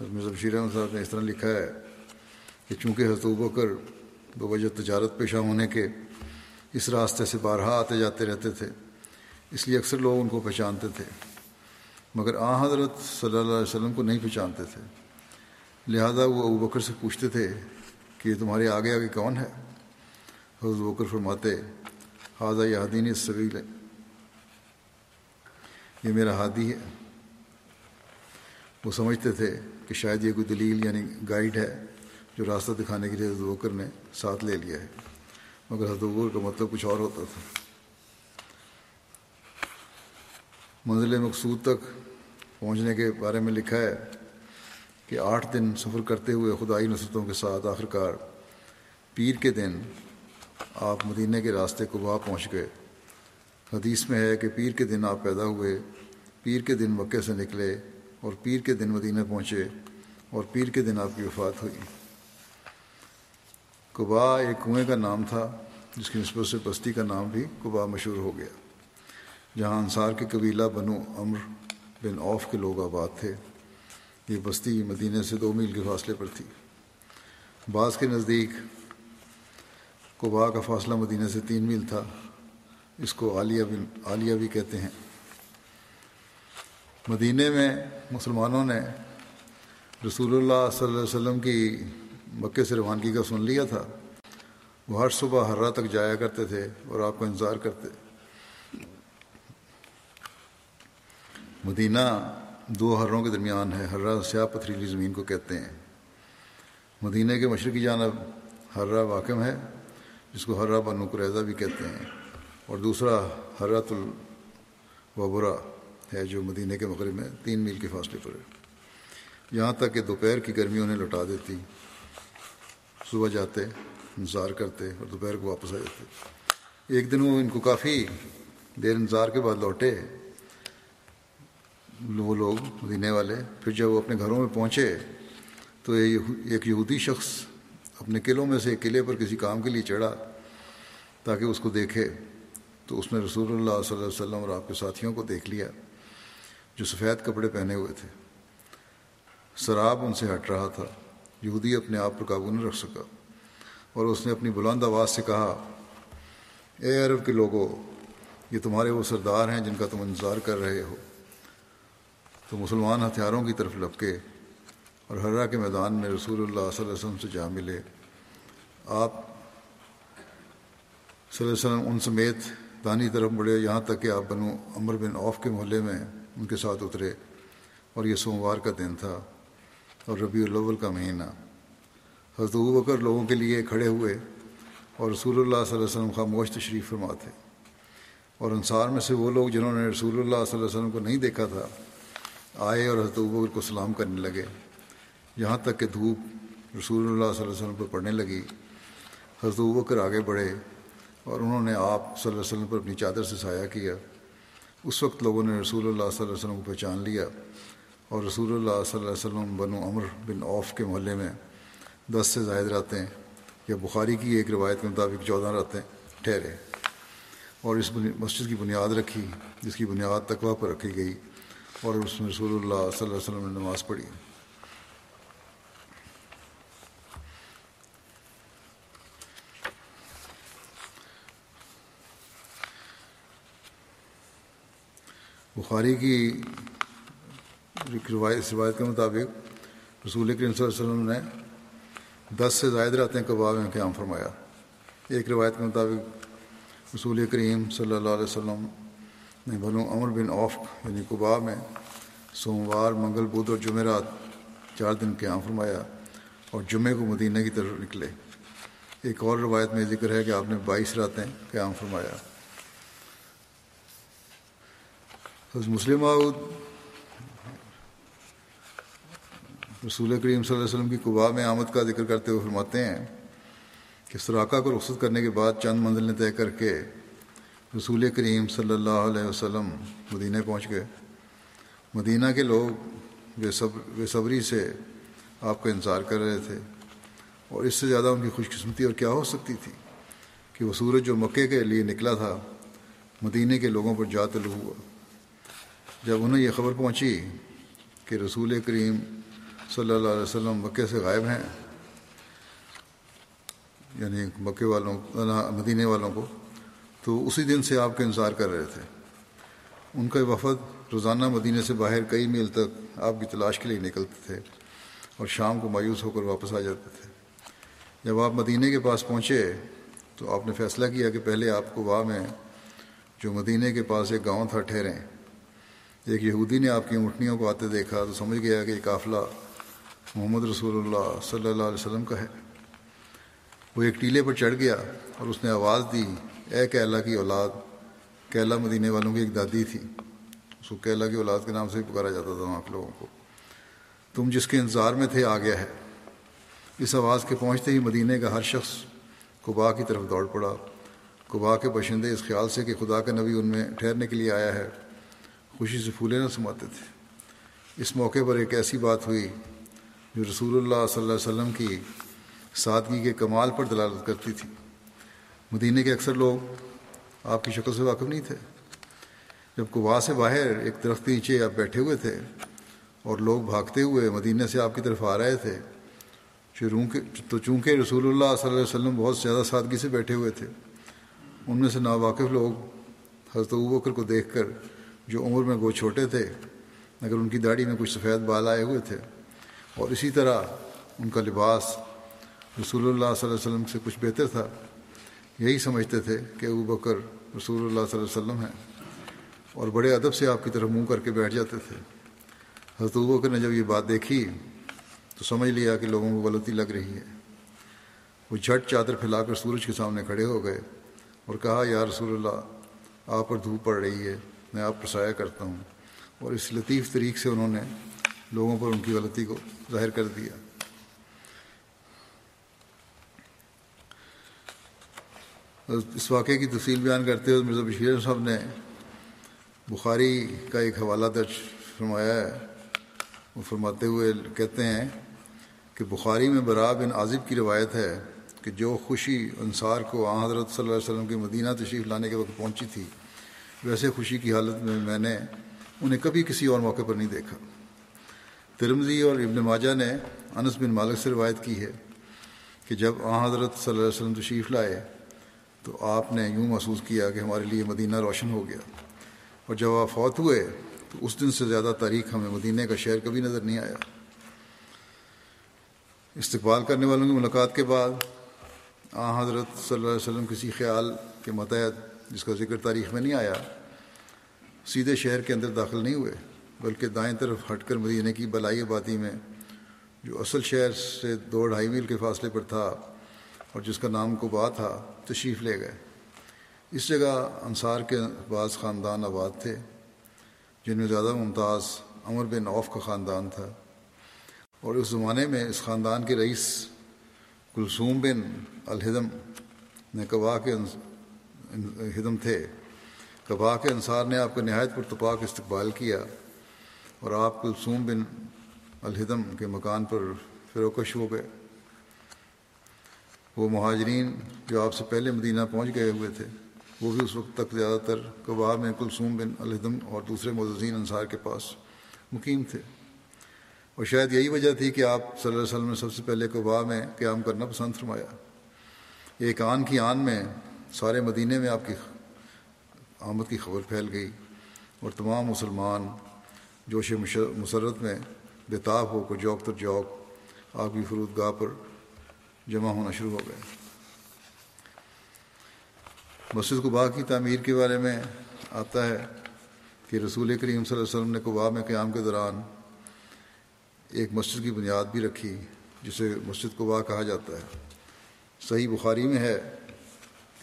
مرزا بشیر احمد صاحب نے اس طرح لکھا ہے کہ چونکہ حضرت بکر بوجہ تجارت پیشہ ہونے کے اس راستے سے بارہا آتے جاتے رہتے تھے، اس لیے اکثر لوگ ان کو پہچانتے تھے۔ مگر آ حضرت صلی اللہ علیہ وسلم کو نہیں پہچانتے تھے۔ لہذا وہ ابو بکر سے پوچھتے تھے کہ یہ تمہارے آگے آگے کون ہے؟ حضرت بکر فرماتے حاضہ یادین سبیل ہے۔ یہ میرا ہادی ہے۔ وہ سمجھتے تھے کہ شاید یہ کوئی دلیل یعنی گائیڈ ہے جو راستہ دکھانے کے لیے حضرت بکر نے ساتھ لے لیا ہے۔ مگر حضرت بکر کا مطلب کچھ اور ہوتا تھا۔ منزل مقصود تک پہنچنے کے بارے میں لکھا ہے کہ آٹھ دن سفر کرتے ہوئے خدائی نصرتوں کے ساتھ آخرکار پیر کے دن آپ مدینہ کے راستے کو پہنچ گئے۔ حدیث میں ہے کہ پیر کے دن آپ پیدا ہوئے، پیر کے دن مکے سے نکلے اور پیر کے دن مدینہ پہنچے اور پیر کے دن آپ کی وفات ہوئی۔ قبا ایک کنویں کا نام تھا، جس کی نسبت سے بستی کا نام بھی قبا مشہور ہو گیا، جہاں انصار کے قبیلہ بنو امر بن اوف کے لوگ آباد تھے۔ یہ بستی مدینہ سے دو میل کے فاصلے پر تھی۔ بعض کے نزدیک قبا کا فاصلہ مدینہ سے تین میل تھا۔ اس کو عالیہ بن، عالیہ بھی کہتے ہیں۔ مدینہ میں مسلمانوں نے رسول اللہ صلی اللہ علیہ وسلم کی مکے سے روانگی کا سن لیا تھا۔ وہ ہر صبح ہر رات تک جایا کرتے تھے اور آپ کا انتظار کرتے۔ مدینہ دو ہروں کے درمیان ہے۔ ہررا سیاہ پتھریلی زمین کو کہتے ہیں۔ مدینہ کے مشرقی جانب ہررا واقع ہے۔ جس کو ہررا بنو قریضہ بھی کہتے ہیں۔ اور دوسرا حرت الوبرا ہے جو مدینہ کے مغرب میں تین میل کے فاصلے پر ہے۔ یہاں تک کہ دوپہر کی گرمی انہیں لوٹا دیتی، صبح جاتے، انتظار کرتے اور دوپہر کو واپس آ جاتے۔ ایک دن وہ ان کو کافی دیر انتظار کے بعد لوٹے۔ وہ لوگ مدینے والے، پھر جب وہ اپنے گھروں میں پہنچے تو ایک یہودی شخص اپنے قلعوں میں سے قلعے پر کسی کام کے لیے چڑھا تاکہ اس کو دیکھے، تو اس نے رسول اللہ صلی اللہ علیہ وسلم اور آپ کے ساتھیوں کو دیکھ لیا جو سفید کپڑے پہنے ہوئے تھے۔ شراب ان سے ہٹ رہا تھا۔ یہودی اپنے آپ پر قابو نہیں رکھ سکا اور اس نے اپنی بلند آواز سے کہا، اے عرب کے لوگوں یہ تمہارے وہ سردار ہیں جن کا تم انتظار کر رہے ہو۔ تو مسلمان ہتھیاروں کی طرف لپکے اور حرا کے میدان میں رسول اللہ صلی اللہ علیہ وسلم سے جا ملے۔ آپ صلی اللہ علیہ وسلم ان سمیت دانی طرف بڑھے یہاں تک کہ آپ بنو عمر بن اوف کے محلے میں ان کے ساتھ اترے اور یہ سوموار کا دن تھا اور ربیع الاول کا مہینہ۔ حضرت بکر لوگوں کے لیے کھڑے ہوئے اور رسول اللہ صلی اللہ علیہ وسلم خاموش تشریف فرما تھے اور انصار میں سے وہ لوگ جنہوں نے رسول اللہ صلی اللہ علیہ وسلم کو نہیں دیکھا تھا، آئے اور حضرت بکر کو سلام کرنے لگے۔ یہاں تک کہ دھوپ رسول اللہ صلی اللہ علیہ وسلم پر پڑنے لگی۔ حضرت بکر آگے بڑھے اور انہوں نے آپ صلی اللہ علیہ وسلم پر اپنی چادر سے سایہ کیا۔ اس وقت لوگوں نے رسول اللہ صلی اللہ علیہ وسلم کو پہچان لیا اور رسول اللہ صلی اللہ علیہ وسلم بنو عمر بن اوف کے محلے میں دس سے زائد راتیں یا بخاری کی ایک روایت کے مطابق چودہ راتیں ٹھہرے اور اس مسجد کی بنیاد رکھی، جس کی بنیاد تقوا پر رکھی گئی اور اس میں رسول اللہ صلی اللہ علیہ وسلم نے نماز پڑھی۔ بخاری کی روایت روایت کے مطابق رسول کریم صلی اللہ علیہ وسلم نے دس سے زائد راتیں کباب میں قیام فرمایا۔ ایک روایت کے مطابق رسول کریم صلی اللہ علیہ وسلم نے بنو عمر بن اوف یعنی کبا میں سوموار، منگل، بدھ اور جمعرات چار دن قیام فرمایا اور جمعے کو مدینہ کی طرف نکلے۔ ایک اور روایت میں ذکر ہے کہ آپ نے بائیس راتیں قیام فرمایا حضرت مسلم معود رسول کریم صلی اللہ علیہ وسلم کی قبا میں آمد کا ذکر کرتے ہوئے فرماتے ہیں کہ سراقہ کو رخصت کرنے کے بعد چند منزلیں طے کر کے رسول کریم صلی اللہ علیہ وسلم مدینہ پہنچ گئے۔ مدینہ کے لوگ بے صبر بے صبری سے آپ کا انتظار کر رہے تھے اور اس سے زیادہ ان کی خوش قسمتی اور کیا ہو سکتی تھی کہ وہ سورج جو مکے کے لیے نکلا تھا، مدینہ کے لوگوں پر جا طلوع ہوا۔ جب انہیں یہ خبر پہنچی کہ رسول کریم صلی اللہ علیہ وسلم مکے سے غائب ہیں یعنی مکے والوں، مدینے والوں کو، تو اسی دن سے آپ کا انتظار کر رہے تھے۔ ان کا وفد روزانہ مدینے سے باہر کئی میل تک آپ کی تلاش کے لیے نکلتے تھے اور شام کو مایوس ہو کر واپس آ جاتے تھے۔ جب آپ مدینے کے پاس پہنچے تو آپ نے فیصلہ کیا کہ پہلے آپ کو واہ میں جو مدینے کے پاس ایک گاؤں تھا ٹھہریں۔ ایک یہودی نے آپ کی اونٹنیوں کو آتے دیکھا تو سمجھ گیا کہ یہ قافلہ محمد رسول اللہ صلی اللہ علیہ وسلم کا ہے۔ وہ ایک ٹیلے پر چڑھ گیا اور اس نے آواز دی، اے کیلا کی اولاد، کیلا مدینے والوں کی ایک دادی تھی۔ اس کو کیلا کی اولاد کے نام سے پکارا جاتا تھا آپ لوگوں کو۔ تم جس کے انتظار میں تھے آ گیا ہے۔ اس آواز کے پہنچتے ہی مدینے کا ہر شخص قبا کی طرف دوڑ پڑا۔ قبا کے باشندے اس خیال سے کہ خدا کا نبی ان میں ٹھہرنے کے لیے آیا ہے۔ خوشی سے پھولے نہ سماتے تھے۔ اس موقع پر ایک ایسی بات ہوئی جو رسول اللہ صلی اللہ علیہ وسلم کی سادگی کے کمال پر دلالت کرتی تھی۔ مدینہ کے اکثر لوگ آپ کی شکل سے واقف نہیں تھے۔ جب قوا سے باہر ایک درخت نیچے آپ بیٹھے ہوئے تھے اور لوگ بھاگتے ہوئے مدینہ سے آپ کی طرف آ رہے تھے تو چونکہ رسول اللہ صلی اللہ علیہ وسلم بہت زیادہ سادگی سے بیٹھے ہوئے تھے، ان میں سے ناواقف لوگ حضرت بکر کو دیکھ کر جو عمر میں گو چھوٹے تھے، مگر ان کی داڑھی میں کچھ سفید بال آئے ہوئے تھے۔ اور اسی طرح ان کا لباس رسول اللہ صلی اللہ علیہ وسلم سے کچھ بہتر تھا۔ یہی سمجھتے تھے کہ ابو بکر رسول اللہ صلی اللہ علیہ وسلم ہیں۔ اور بڑے ادب سے آپ کی طرف منہ کر کے بیٹھ جاتے تھے۔ حضرت ابو بکر نے جب یہ بات دیکھی تو سمجھ لیا کہ لوگوں کو غلطی لگ رہی ہے۔ وہ جھٹ چادر پھیلا کر سورج کے سامنے کھڑے ہو گئے اور کہا، یا رسول اللہ، آپ پر دھوپ پڑ رہی ہے۔ میں آپ پر سایہ کرتا ہوں اور اس لطیف طریق سے انہوں نے لوگوں پر ان کی غلطی کو ظاہر کر دیا۔ اس واقعے کی تفصیل بیان کرتے ہوئے مرزا بشیر صاحب نے بخاری کا ایک حوالہ درج فرمایا ہے۔ وہ فرماتے ہوئے کہتے ہیں کہ بخاری میں برا بن عازب کی روایت ہے کہ جو خوشی انصار کو آ حضرت صلی اللہ علیہ وسلم کے مدینہ تشریف لانے کے وقت پہنچی تھی ویسے خوشی کی حالت میں میں نے انہیں کبھی کسی اور موقع پر نہیں دیکھا۔ ترمزی اور ابن ماجہ نے انس بن مالک سے روایت کی ہے کہ جب آ حضرت صلی اللہ علیہ وسلم تشریف لائے تو آپ نے یوں محسوس کیا کہ ہمارے لیے مدینہ روشن ہو گیا۔ اور جب آپ فوت ہوئے تو اس دن سے زیادہ تاریخ ہمیں مدینہ کا شہر کبھی نظر نہیں آیا۔ استقبال کرنے والوں کی ملاقات کے بعد آ حضرت صلی اللہ علیہ وسلم کسی خیال کے متحد جس کا ذکر تاریخ میں نہیں آیا، سیدھے شہر کے اندر داخل نہیں ہوئے، بلکہ دائیں طرف ہٹ کر مدینہ کی بلائی آبادی میں، جو اصل شہر سے دو ڈھائی میل کے فاصلے پر تھا اور جس کا نام کبا تھا، تشریف لے گئے۔ اس جگہ انصار کے بعض خاندان آباد تھے، جن میں زیادہ ممتاز عمر بن اوف کا خاندان تھا۔ اور اس زمانے میں اس خاندان کے رئیس کلثوم بن الحدم نے کبا کے ہدم تھے۔ کبا کے انصار نے آپ کا نہایت پرتپاک استقبال کیا اور آپ کلثوم بن الحدم کے مکان پر فروکش ہو گئے۔ وہ مہاجرین جو آپ سے پہلے مدینہ پہنچ گئے ہوئے تھے، وہ بھی اس وقت تک زیادہ تر کباب میں کلثوم بن الحدم اور دوسرے مدزین انصار کے پاس مقیم تھے۔ اور شاید یہی وجہ تھی کہ آپ صلی اللہ علیہ وسلم نے سب سے پہلے کبا میں قیام کرنا پسند فرمایا۔ ایک آن کی آن میں سارے مدینے میں آپ کی آمد کی خبر پھیل گئی اور تمام مسلمان جوش مسرت میں بےتاب ہو کر جوک تر جوک آپ کی فرود گاہ پر جمع ہونا شروع ہو گئے۔ مسجد کو باغ کی تعمیر کے بارے میں آتا ہے کہ رسول کریم صلی اللہ علیہ وسلم نے قبا میں قیام کے دوران ایک مسجد کی بنیاد بھی رکھی جسے مسجد قبا کہا جاتا ہے۔ صحیح بخاری میں ہے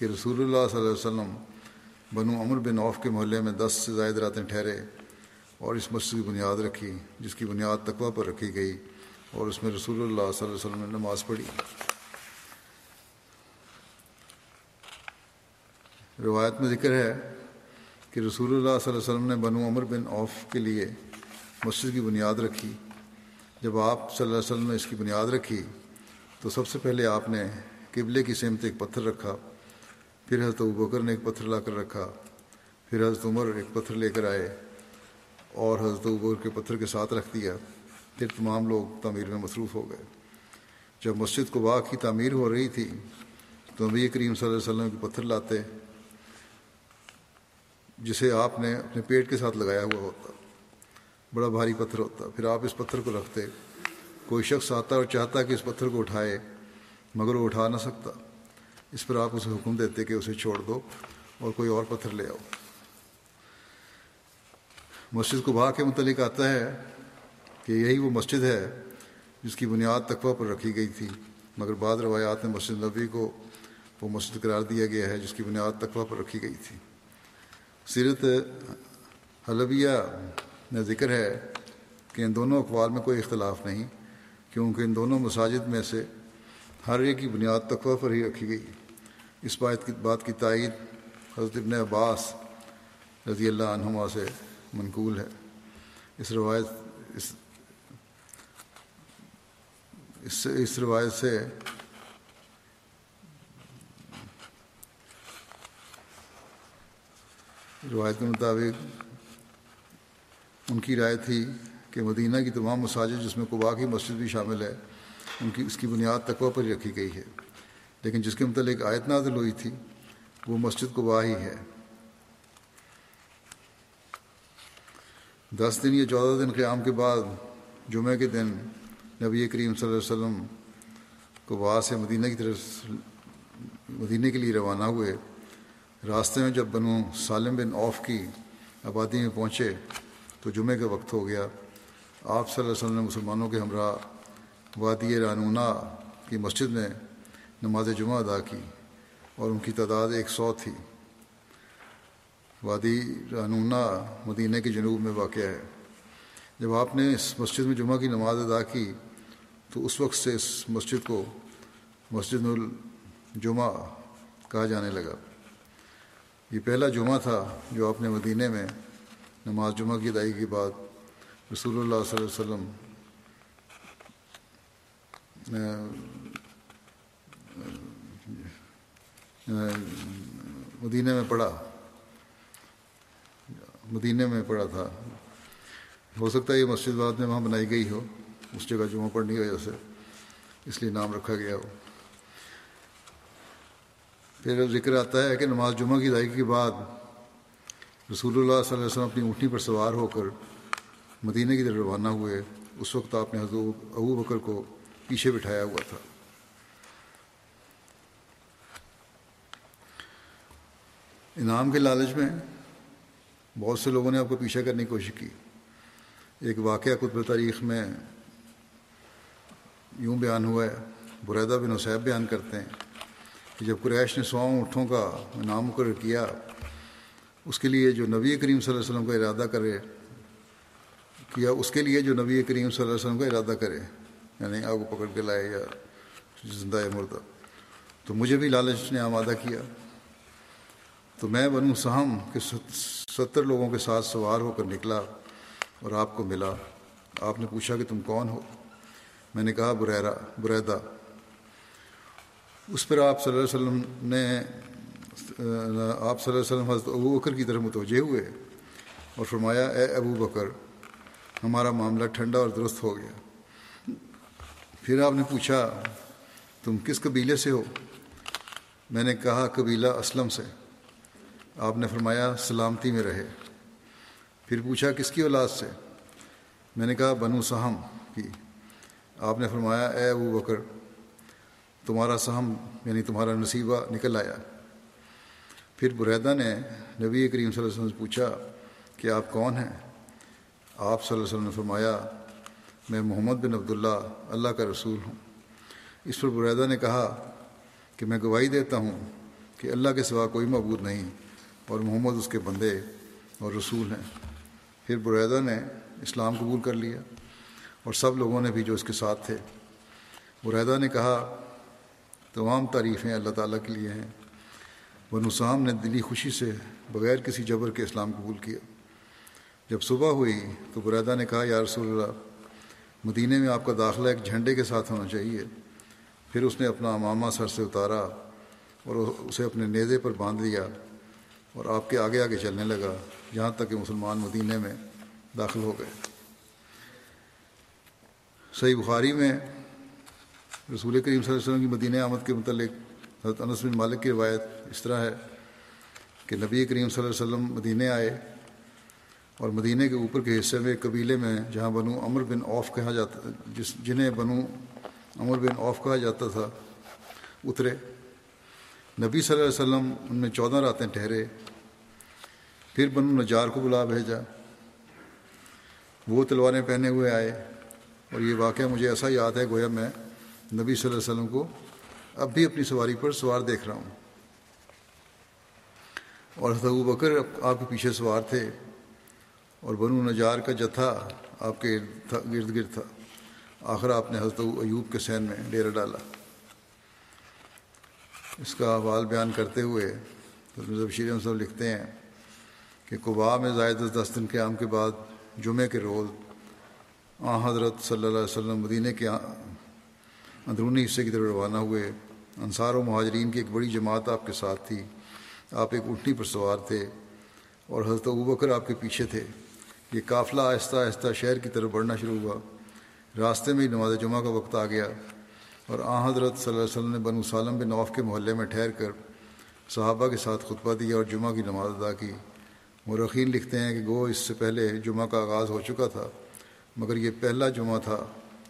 کہ رسول اللہ صلی اللہ علیہ وسلم بنو عمر بن عوف کے محلے میں دس سے زائد راتیں ٹھہرے اور اس مسجد کی بنیاد رکھی، جس کی بنیاد تقوی پر رکھی گئی اور اس میں رسول اللہ صلی اللہ علیہ وسلم نے نماز پڑھی۔ روایت میں ذکر ہے کہ رسول اللہ صلی اللہ علیہ وسلم نے بنو عمر بن عوف کے لیے مسجد کی بنیاد رکھی۔ جب آپ صلی اللہ علیہ وسلم نے اس کی بنیاد رکھی تو سب سے پہلے آپ نے قبلے کی سمت ایک پتھر رکھا۔ پھر حضرت بکر نے ایک پتھر لا کر رکھا، پھر حضرت عمر ایک پتھر لے کر آئے اور حضرت بکر کے پتھر کے ساتھ رکھ دیا، پھر تمام لوگ تعمیر میں مصروف ہو گئے۔ جب مسجد کو باغ کی تعمیر ہو رہی تھی تو نبی کریم صلی اللہ علیہ وسلم کے پتھر لاتے، جسے آپ نے اپنے پیٹ کے ساتھ لگایا ہوا ہوتا۔ بڑا بھاری پتھر ہوتا۔ پھر آپ اس پتھر کو رکھتے، کوئی شخص آتا اور چاہتا کہ اس پتھر کو اٹھائے، مگر وہ اٹھا نہ سکتا۔ اس پر آپ اسے حکم دیتے کہ اسے چھوڑ دو اور کوئی اور پتھر لے آؤ۔ مسجد کو بھا کے متعلق آتا ہے کہ یہی وہ مسجد ہے جس کی بنیاد تقوی پر رکھی گئی تھی، مگر بعض روایات میں مسجد نبی کو وہ مسجد قرار دیا گیا ہے جس کی بنیاد تقوی پر رکھی گئی تھی۔ سیرت حلبیہ میں ذکر ہے کہ ان دونوں اقوال میں کوئی اختلاف نہیں، کیونکہ ان دونوں مساجد میں سے ہر ایک کی بنیاد تقوی پر ہی رکھی گئی۔ اس بات کی بات کی تائید حضرت ابن عباس رضی اللہ عنہما سے منقول ہے۔ اس روایت اس اس اس روایت سے روایت کے مطابق ان کی رائے تھی کہ مدینہ کی تمام مساجد جس میں قبا کی مسجد بھی شامل ہے، ان کی اس کی بنیاد تقوی پر رکھی گئی ہے۔ لیکن جس کے متعلق آیت نازل ہوئی تھی، وہ مسجد قبا ہی ہے۔ دس دن یا چودہ دن قیام کے بعد، جمعہ کے دن نبی کریم صلی اللہ علیہ وسلم قبا سے مدینہ کی طرف، مدینہ کے لیے روانہ ہوئے۔ راستے میں جب بنو سالم بن عوف کی آبادی میں پہنچے، تو جمعے کا وقت ہو گیا۔ آپ صلی اللہ علیہ وسلم نے مسلمانوں کے ہمراہ وادی رانونا کی مسجد میں نماز جمعہ ادا کی اور ان کی تعداد ایک سو تھی۔ وادی رانونا مدینہ کے جنوب میں واقع ہے۔ جب آپ نے اس مسجد میں جمعہ کی نماز ادا کی تو اس وقت سے اس مسجد کو مسجد الجمعہ کہا جانے لگا۔ یہ پہلا جمعہ تھا جو آپ نے مدینہ میں نماز جمعہ کی ادائیگی کے بعد رسول اللہ صلی اللہ علیہ وسلم مدینہ میں پڑھا۔ مدینہ میں پڑھا تھا۔ ہو سکتا ہے یہ مسجد بعد میں وہاں بنائی گئی ہو۔ اس جگہ جمعہ پڑھنے کی وجہ سے۔ اس لیے نام رکھا گیا ہو پھر ذکر آتا ہے کہ نماز جمعہ کی ادائیگی کے بعد رسول اللہ صلی اللہ علیہ وسلم اپنی اونٹنی پر سوار ہو کر مدینہ کی طرف روانہ ہوئے، اس وقت آپ نے حضرت ابو بکر کو پیچھے بٹھایا ہوا تھا۔ انعام کے لالچ میں بہت سے لوگوں نے آپ کو پیچھے کرنے کی کوشش کی۔ ایک واقعہ قطب تاریخ میں یوں بیان ہوا ہے بریدہ بن حسیب بیان کرتے ہیں کہ جب قریش نے سواؤں اونٹوں کا انعام مقرر کیا، اس کے لیے جو نبی کریم صلی اللہ علیہ وسلم کا ارادہ کرے کیا اس کے لیے جو نبی کریم صلی اللہ علیہ وسلم کا ارادہ کرے یعنی آگ کو پکڑ کے لائے یا زندہ مردہ تو مجھے بھی لالچ نے آمادہ کیا۔ تو میں بنوں سہم کہ ستر لوگوں کے ساتھ سوار ہو کر نکلا اور آپ کو ملا۔ آپ نے پوچھا کہ تم کون ہو؟ میں نے کہا بریرا بریدہ۔ اس پر آپ صلی اللہ علیہ وسلم نے، آپ صلی اللہ علیہ وسلم حضرت ابو بکر کی طرف متوجہ ہوئے اور فرمایا، اے ابو بکر، ہمارا معاملہ ٹھنڈا اور درست ہو گیا۔ پھر آپ نے پوچھا، تم کس قبیلے سے ہو؟ میں نے کہا، قبیلہ اسلم سے۔ آپ نے فرمایا سلامتی میں رہے۔ پھر پوچھا کس کی اولاد سے؟ میں نے کہا بنو سہم کی۔ آپ نے فرمایا اے ابو بکر، تمہارا سہم یعنی تمہارا نصیبہ نکل آیا۔ پھر بریدہ نے نبی کریم صلی اللہ علیہ وسلم سے پوچھا کہ آپ کون ہیں؟ آپ صلی اللہ علیہ وسلم نے فرمایا، میں محمد بن عبداللہ، اللہ کا رسول ہوں۔ اس پر بریدہ نے کہا کہ میں گواہی دیتا ہوں کہ اللہ کے سوا کوئی معبود نہیں۔ اور محمد اس کے بندے اور رسول ہیں۔ پھر بریدہ نے اسلام قبول کر لیا اور سب لوگوں نے بھی جو اس کے ساتھ تھے۔ بریدہ نے کہا، تمام تعریفیں اللہ تعالیٰ کے لیے ہیں۔ بن اسام نے دلی خوشی سے بغیر کسی جبر کے اسلام قبول کیا۔ جب صبح ہوئی تو بریدہ نے کہا، یا رسول اللہ مدینہ میں آپ کا داخلہ ایک جھنڈے کے ساتھ ہونا چاہیے۔ پھر اس نے اپنا امامہ سر سے اتارا اور اسے اپنے نیزے پر باندھ دیا۔ اور آپ کے آگے آگے چلنے لگا، جہاں تک کہ مسلمان مدینہ میں داخل ہو گئے۔ صحیح بخاری میں رسول کریم صلی اللہ علیہ وسلم کی مدینہ آمد کے متعلق حضرت انس بن مالک کی روایت اس طرح ہے کہ نبی کریم صلی اللہ علیہ وسلم مدینہ آئے اور مدینہ کے اوپر کے حصے میں قبیلے میں جہاں بنو امر بن اوف کہا جاتا، جس جنہیں بنو امر بن اوف کہا جاتا تھا، اترے۔ نبی صلی اللہ علیہ وسلم ان میں چودہ راتیں ٹھہرے، پھر بنو نجار کو بلا بھیجا۔ وہ تلواریں پہنے ہوئے آئے اور یہ واقعہ مجھے ایسا یاد ہے گویا میں نبی صلی اللہ علیہ وسلم کو اب بھی اپنی سواری پر سوار دیکھ رہا ہوں۔ اور حضرت ابو بکر آپ کے پیچھے سوار تھے اور بنو نجار کا جتھا آپ کے گرد گرد تھا۔ آخر آپ نے حضرت ایوب کے سین میں ڈیرا ڈالا۔ اس کا حوال بیان کرتے ہوئے حضرت شیر صاحب لکھتے ہیں کہ قبا میں زائد دس دن کے عام کے بعد جمعے کے روز آ حضرت صلی اللہ علیہ وسلم مدینہ کے اندرونی حصے کی طرف روانہ ہوئے۔ انصار و مہاجرین کی ایک بڑی جماعت آپ کے ساتھ تھی۔ آپ ایک اٹھنی پر سوار تھے اور حضرت ابو بکر آپ کے پیچھے تھے۔ یہ قافلہ آہستہ آہستہ شہر کی طرف بڑھنا شروع ہوا۔ راستے میں ہی نماز جمعہ کا وقت آ گیا۔ اور آ حضرت صلی اللہ علیہ وسلم نے بنو سالم بن نوف کے محلے میں ٹھہر کر صحابہ کے ساتھ خطبہ دیا اور جمعہ کی نماز ادا کی۔ مرخین لکھتے ہیں کہ گو اس سے پہلے جمعہ کا آغاز ہو چکا تھا، مگر یہ پہلا جمعہ تھا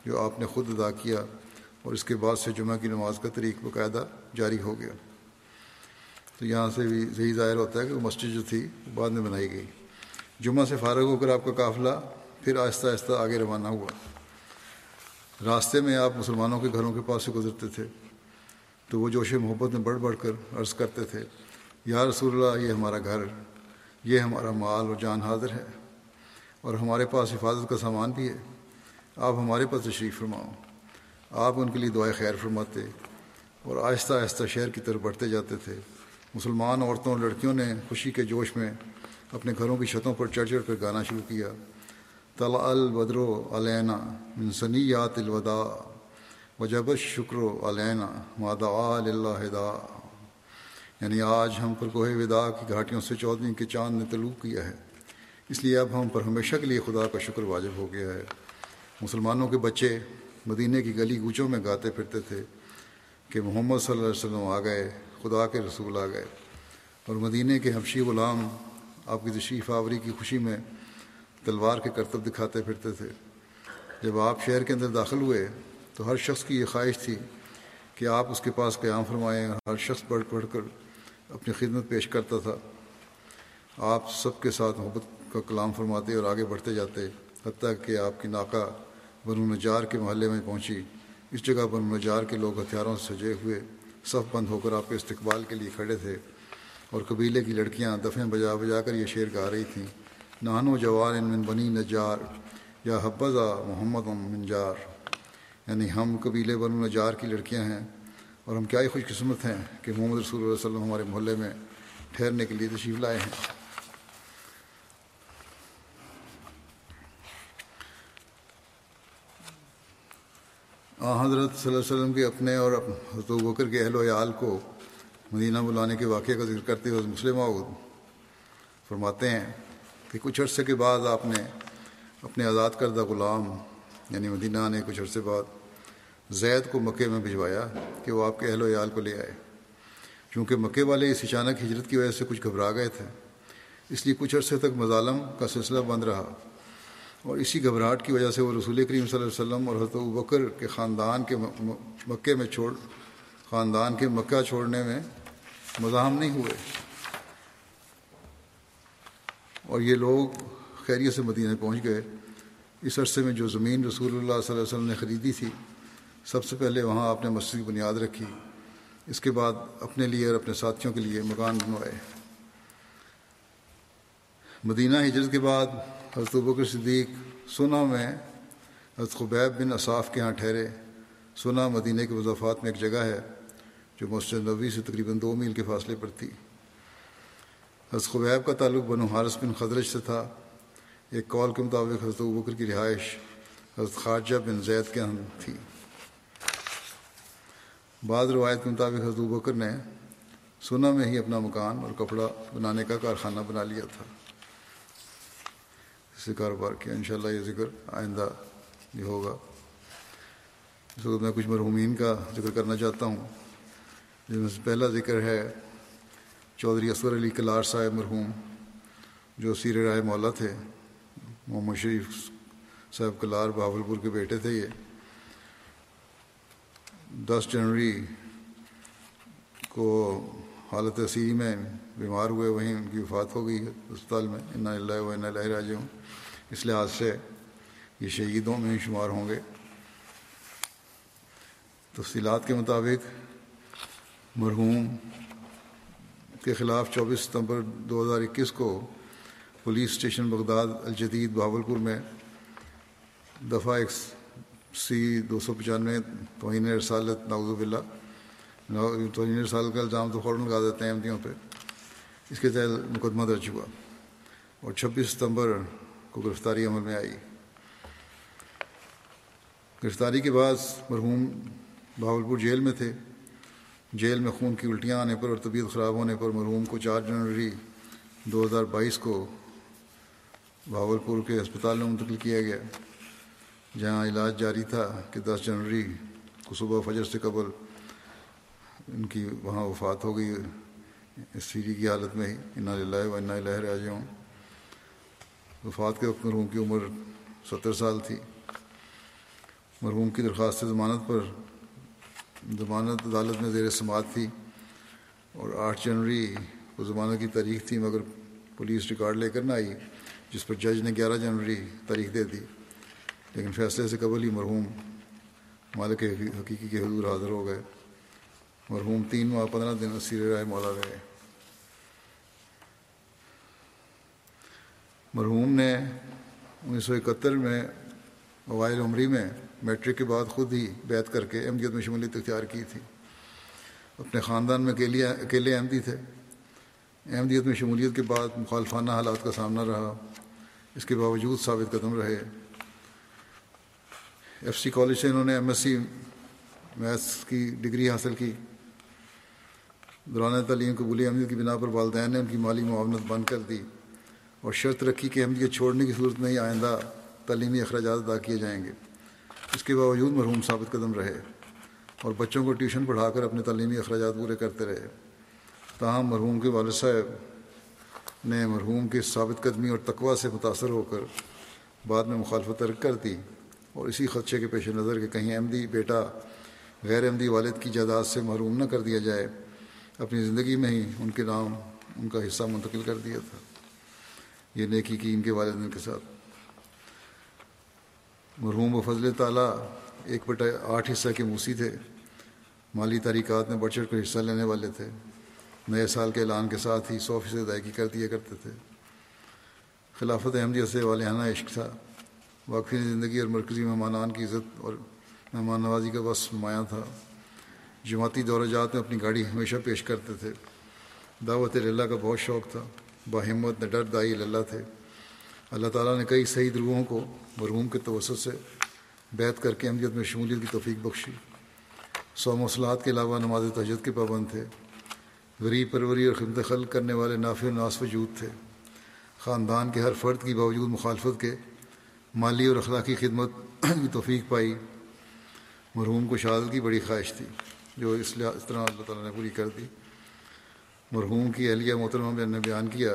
جو آپ نے خود ادا کیا اور اس کے بعد سے جمعہ کی نماز کا طریق باقاعدہ جاری ہو گیا۔ تو یہاں سے بھی صحیح ظاہر ہوتا ہے کہ وہ مسجد جو تھی بعد میں بنائی گئی۔ جمعہ سے فارغ ہو کر آپ کا قافلہ پھر آہستہ آہستہ آگے روانہ ہوا۔ راستے میں آپ مسلمانوں کے گھروں کے پاس سے گزرتے تھے، تو وہ جوش محبت میں بڑھ بڑھ کر عرض کرتے تھے، یا رسول اللہ، یہ ہمارا گھر، یہ ہمارا مال اور جان حاضر ہے، اور ہمارے پاس حفاظت کا سامان بھی ہے۔ آپ ہمارے پاس تشریف فرماؤ۔ آپ ان کے لیے دعائیں خیر فرماتے اور آہستہ آہستہ شہر کی طرف بڑھتے جاتے تھے۔ مسلمان عورتوں اور لڑکیوں نے خوشی کے جوش میں اپنے گھروں کی چھتوں پر چڑھ چڑھ کر گانا شروع کیا۔ طلع البدر و علینا منسنیات الوداع، وجب شکر و علینا مادا اللہ دا یعنی آج ہم پر کوہ ودا کی گھاٹیوں سے چودھویں کے چاند نے طلوع کیا ہے۔ اس لیے اب ہم پر ہمیشہ کے لیے خدا کا شکر واجب ہو گیا ہے۔ مسلمانوں کے بچے مدینہ کی گلی گوچوں میں گاتے پھرتے تھے کہ محمد صلی اللہ علیہ وسلم آ گئے، خدا کے رسول آ گئے۔ اور مدینہ کے حفشی غلام، آپ کی تشریف آوری کی خوشی میں تلوار کے کرتب دکھاتے پھرتے تھے۔ جب آپ شہر کے اندر داخل ہوئے تو ہر شخص کی یہ خواہش تھی کہ آپ اس کے پاس قیام فرمائیں ہر شخص پڑھ پڑھ کر اپنی خدمت پیش کرتا تھا۔ آپ سب کے ساتھ محبت کا کلام فرماتے اور آگے بڑھتے جاتے، حتیٰ کہ آپ کی ناکہ بنو نجار کے محلے میں پہنچی۔ اس جگہ بنو نجار کے لوگ ہتھیاروں سے سجے ہوئے، صف بند ہو کر آپ کے استقبال کے لیے کھڑے تھے اور قبیلے کی لڑکیاں دفعیں بجا بجا کر یہ شعر گا رہی تھیں۔ نانو جوان من بنی نجار، یا حبضہ محمد منجار یعنی ہم قبیلے بنو نجار کی لڑکیاں ہیں اور ہم کیا ہی خوش قسمت ہیں کہ محمد رسول اللہ علیہ وسلم ہمارے محلے میں ٹھہرنے کے لیے تشریف لائے ہیں۔ آ، حضرت صلی اللہ علیہ وسلم کے اپنے اور حضرت بکر کے اہل و عیال کو مدینہ بلانے کے واقعے کا ذکر کرتے ہوئے مسلم فرماتے ہیں کہ کچھ عرصے کے بعد آپ نے اپنے آزاد کردہ غلام یعنی مدینہ نے کچھ عرصے بعد زید کو مکے میں بھجوایا کہ وہ آپ کے اہل و عیال کو لے آئے۔ چونکہ مکے والے اس اچانک ہجرت کی وجہ سے کچھ گھبرا گئے تھے، اس لیے کچھ عرصے تک مظالم کا سلسلہ بند رہا۔ اور اسی گھبراہٹ کی وجہ سے وہ رسول کریم صلی اللہ علیہ وسلم اور حضرت بکر کے خاندان کے مکے میں چھوڑ، خاندان کے مکہ چھوڑنے میں مزاحم نہیں ہوئے۔ اور یہ لوگ خیریت سے مدینہ پہنچ گئے۔ اس عرصے میں جو زمین رسول اللہ صلی اللہ علیہ وسلم نے خریدی تھی، سب سے پہلے وہاں آپ نے مسجد کی بنیاد رکھی۔ اس کے بعد اپنے لیے اور اپنے ساتھیوں کے لیے مکان بنوائے۔ مدینہ ہجرت کے بعد حضرت بکر صدیق سنا میں حضرت خبیب بن اصاف کے ہاں ٹھہرے۔ سنا مدینہ کے وضافات میں ایک جگہ ہے جو مسجد نبی سے تقریباً دو میل کے فاصلے پر تھی۔ حضرت خبیب کا تعلق بنو حارث بن خدرج سے تھا۔ ایک کال کے مطابق حضرت بکر کی رہائش حضرت خارجہ بن زید کے ہم تھی۔ بعض روایت کے مطابق حضرت بکر نے سنا میں ہی اپنا مکان اور کپڑا بنانے کا کارخانہ بنا لیا تھا۔ اس سے کاروبار کیا۔ انشاءاللہ یہ ذکر آئندہ بھی ہوگا۔ اس وقت میں کچھ مرحومین کا ذکر کرنا چاہتا ہوں۔ جس میں سے پہلا ذکر ہے چودھری اصغر علی کلار صاحب مرحوم، جو سیر رائے مولا تھے، محمد شریف صاحب کلار بہاولپور کے بیٹے تھے یہ۔ دس جنوری کو حالت اسی میں بیمار ہوئے، وہیں ان کی وفات ہو گئی اسپتال میں۔ ان اللہ و ان اللہ راج ہوں اس لحاظ سے یہ شہیدوں میں شمار ہوں گے۔ تفصیلات کے مطابق مرحوم کے خلاف چوبیس ستمبر دو ہزار اکیس کو پولیس اسٹیشن بغداد، الجدید، بہاولپور میں دفعہ ایک سی دو سو پچانوے، توہین رسالت ناوز اللہ توہین رسالت کا الزام تو فوراً لگا دیتے ہیں احمدیوں پہ۔ اس کے تحت مقدمہ درج ہوا اور چھبیس ستمبر کو گرفتاری عمل میں آئی۔ گرفتاری کے بعد مرحوم بھاولپور جیل میں تھے۔ جیل میں خون کی الٹیاں آنے پر اور طبیعت خراب ہونے پر مرحوم کو چار جنوری دو ہزار بائیس کو بھاولپور کے ہسپتال میں منتقل کیا گیا۔ جہاں علاج جاری تھا کہ دس جنوری کو صبح فجر سے قبل ان کی وہاں وفات ہو گئی۔ اس سیری جی کی حالت میں ہی انا للہ و انا لہر راج ہوں وفات کے وقت مرحوم کی عمر ستر سال تھی۔ مرحوم کی درخواست ضمانت پر ضمانت عدالت میں زیر سماعت تھی اور آٹھ جنوری کو ضمانت کی تاریخ تھی، مگر پولیس ریکارڈ لے کر نہ آئی، جس پر جج نے گیارہ جنوری تاریخ دے دی۔ لیکن فیصلے سے قبل ہی مرحوم مالک حقیقی کے حضور حاضر ہو گئے۔ مرحوم تین ماہ، پندرہ دن اسیر رائے مولا رہے۔ مرحوم نے انیس سو اکہتر میں اوائل عمری میں میٹرک کے بعد خود ہی بیت کر کے احمدیت جی میں شمولیت اختیار کی تھی۔ اپنے خاندان میں اکیلے اکیلے احمدی تھے۔ احمدیت جی میں شمولیت کے بعد مخالفانہ حالات کا سامنا رہا۔ اس کے باوجود ثابت قدم رہے۔ ایف سی کالج سے انہوں نے ایم ایس سی میتھس کی ڈگری حاصل کی۔ دوران تعلیم قبولی احمدیت جی کی بنا پر والدین نے ان کی مالی معاونت بند کر دی اور شرط رکھی کہ احمدیت چھوڑنے کی صورت میں ہی آئندہ تعلیمی اخراجات ادا کیے جائیں گے۔ اس کے باوجود مرحوم ثابت قدم رہے اور بچوں کو ٹیوشن پڑھا کر اپنے تعلیمی اخراجات پورے کرتے رہے۔ تاہم مرحوم کے والد صاحب نے مرحوم کی ثابت قدمی اور تقوا سے متاثر ہو کر بعد میں مخالفت ترک کر دی اور اسی خدشے کے پیش نظر کہ کہیں احمدی بیٹا غیر احمدی والد کی جائیداد سے محروم نہ کر دیا جائے، اپنی زندگی میں ہی ان کے نام ان کا حصہ منتقل کر دیا تھا۔ یہ نیکی کی ان کے والدین کے ساتھ۔ مرحوم و فضل تعالیٰ ایک بٹا آٹھ حصہ کے موسی تھے۔ مالی تحریکات میں بڑھ چڑھ کر حصہ لینے والے تھے۔ نئے سال کے اعلان کے ساتھ ہی سو فیصد ادائیگی کر دیا کرتے تھے۔ خلافت احمدیت سے والہانہ عشق تھا۔ واقفی زندگی اور مرکزی مہمانان کی عزت اور مہمان نوازی کا بس نمایاں تھا۔ جماعتی دورہ جات میں اپنی گاڑی ہمیشہ پیش کرتے تھے۔ دعوت اللہ کا بہت شوق تھا۔ باہمت ڈر، دائی اللہ تھے۔ اللہ تعالیٰ نے کئی صحیح روحوں کو مرحوم کے توسط سے بیت کر کے احمدیت میں شمولیت کی توفیق بخشی۔ سو موصلات کے علاوہ نماز تجد کے پابند تھے۔ غریب پروری اور خدمت خلق کرنے والے نافع و ناس وجود تھے۔ خاندان کے ہر فرد کی باوجود مخالفت کے مالی اور اخلاقی خدمت کی توفیق پائی۔ مرحوم کو شہادت کی بڑی خواہش تھی، جو اس لحاظ اس طرح اللہ تعالیٰ نے پوری کر دی۔ مرحوم کی اہلیہ محترمہ نے بیان کیا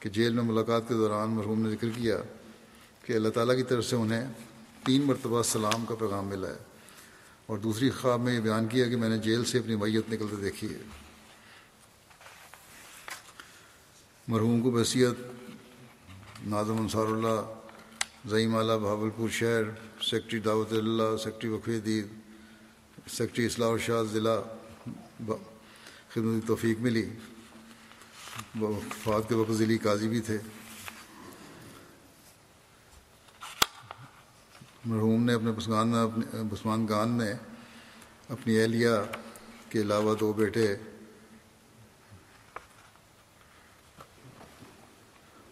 کہ جیل میں ملاقات کے دوران مرحوم نے ذکر کیا کہ اللہ تعالیٰ کی طرف سے انہیں تین مرتبہ سلام کا پیغام ملا ہے۔ اور دوسری خواب میں یہ بیان کیا کہ میں نے جیل سے اپنی میت نکلتے دیکھی ہے۔ مرحوم کو بحثیت ناظم انصار اللہ، زعیم اعلیٰ بہاول پور شہر سیکٹری دعوت اللہ سیکٹری وقف دید سیکٹری اصلاح شاہ ضلع خدمت توفیق ملی۔ فات کے وقت ضلعی قاضی بھی تھے۔ مرحوم نے اپنے پسمان اپنے پسمان گان میں اپنی اہلیہ کے علاوہ دو بیٹے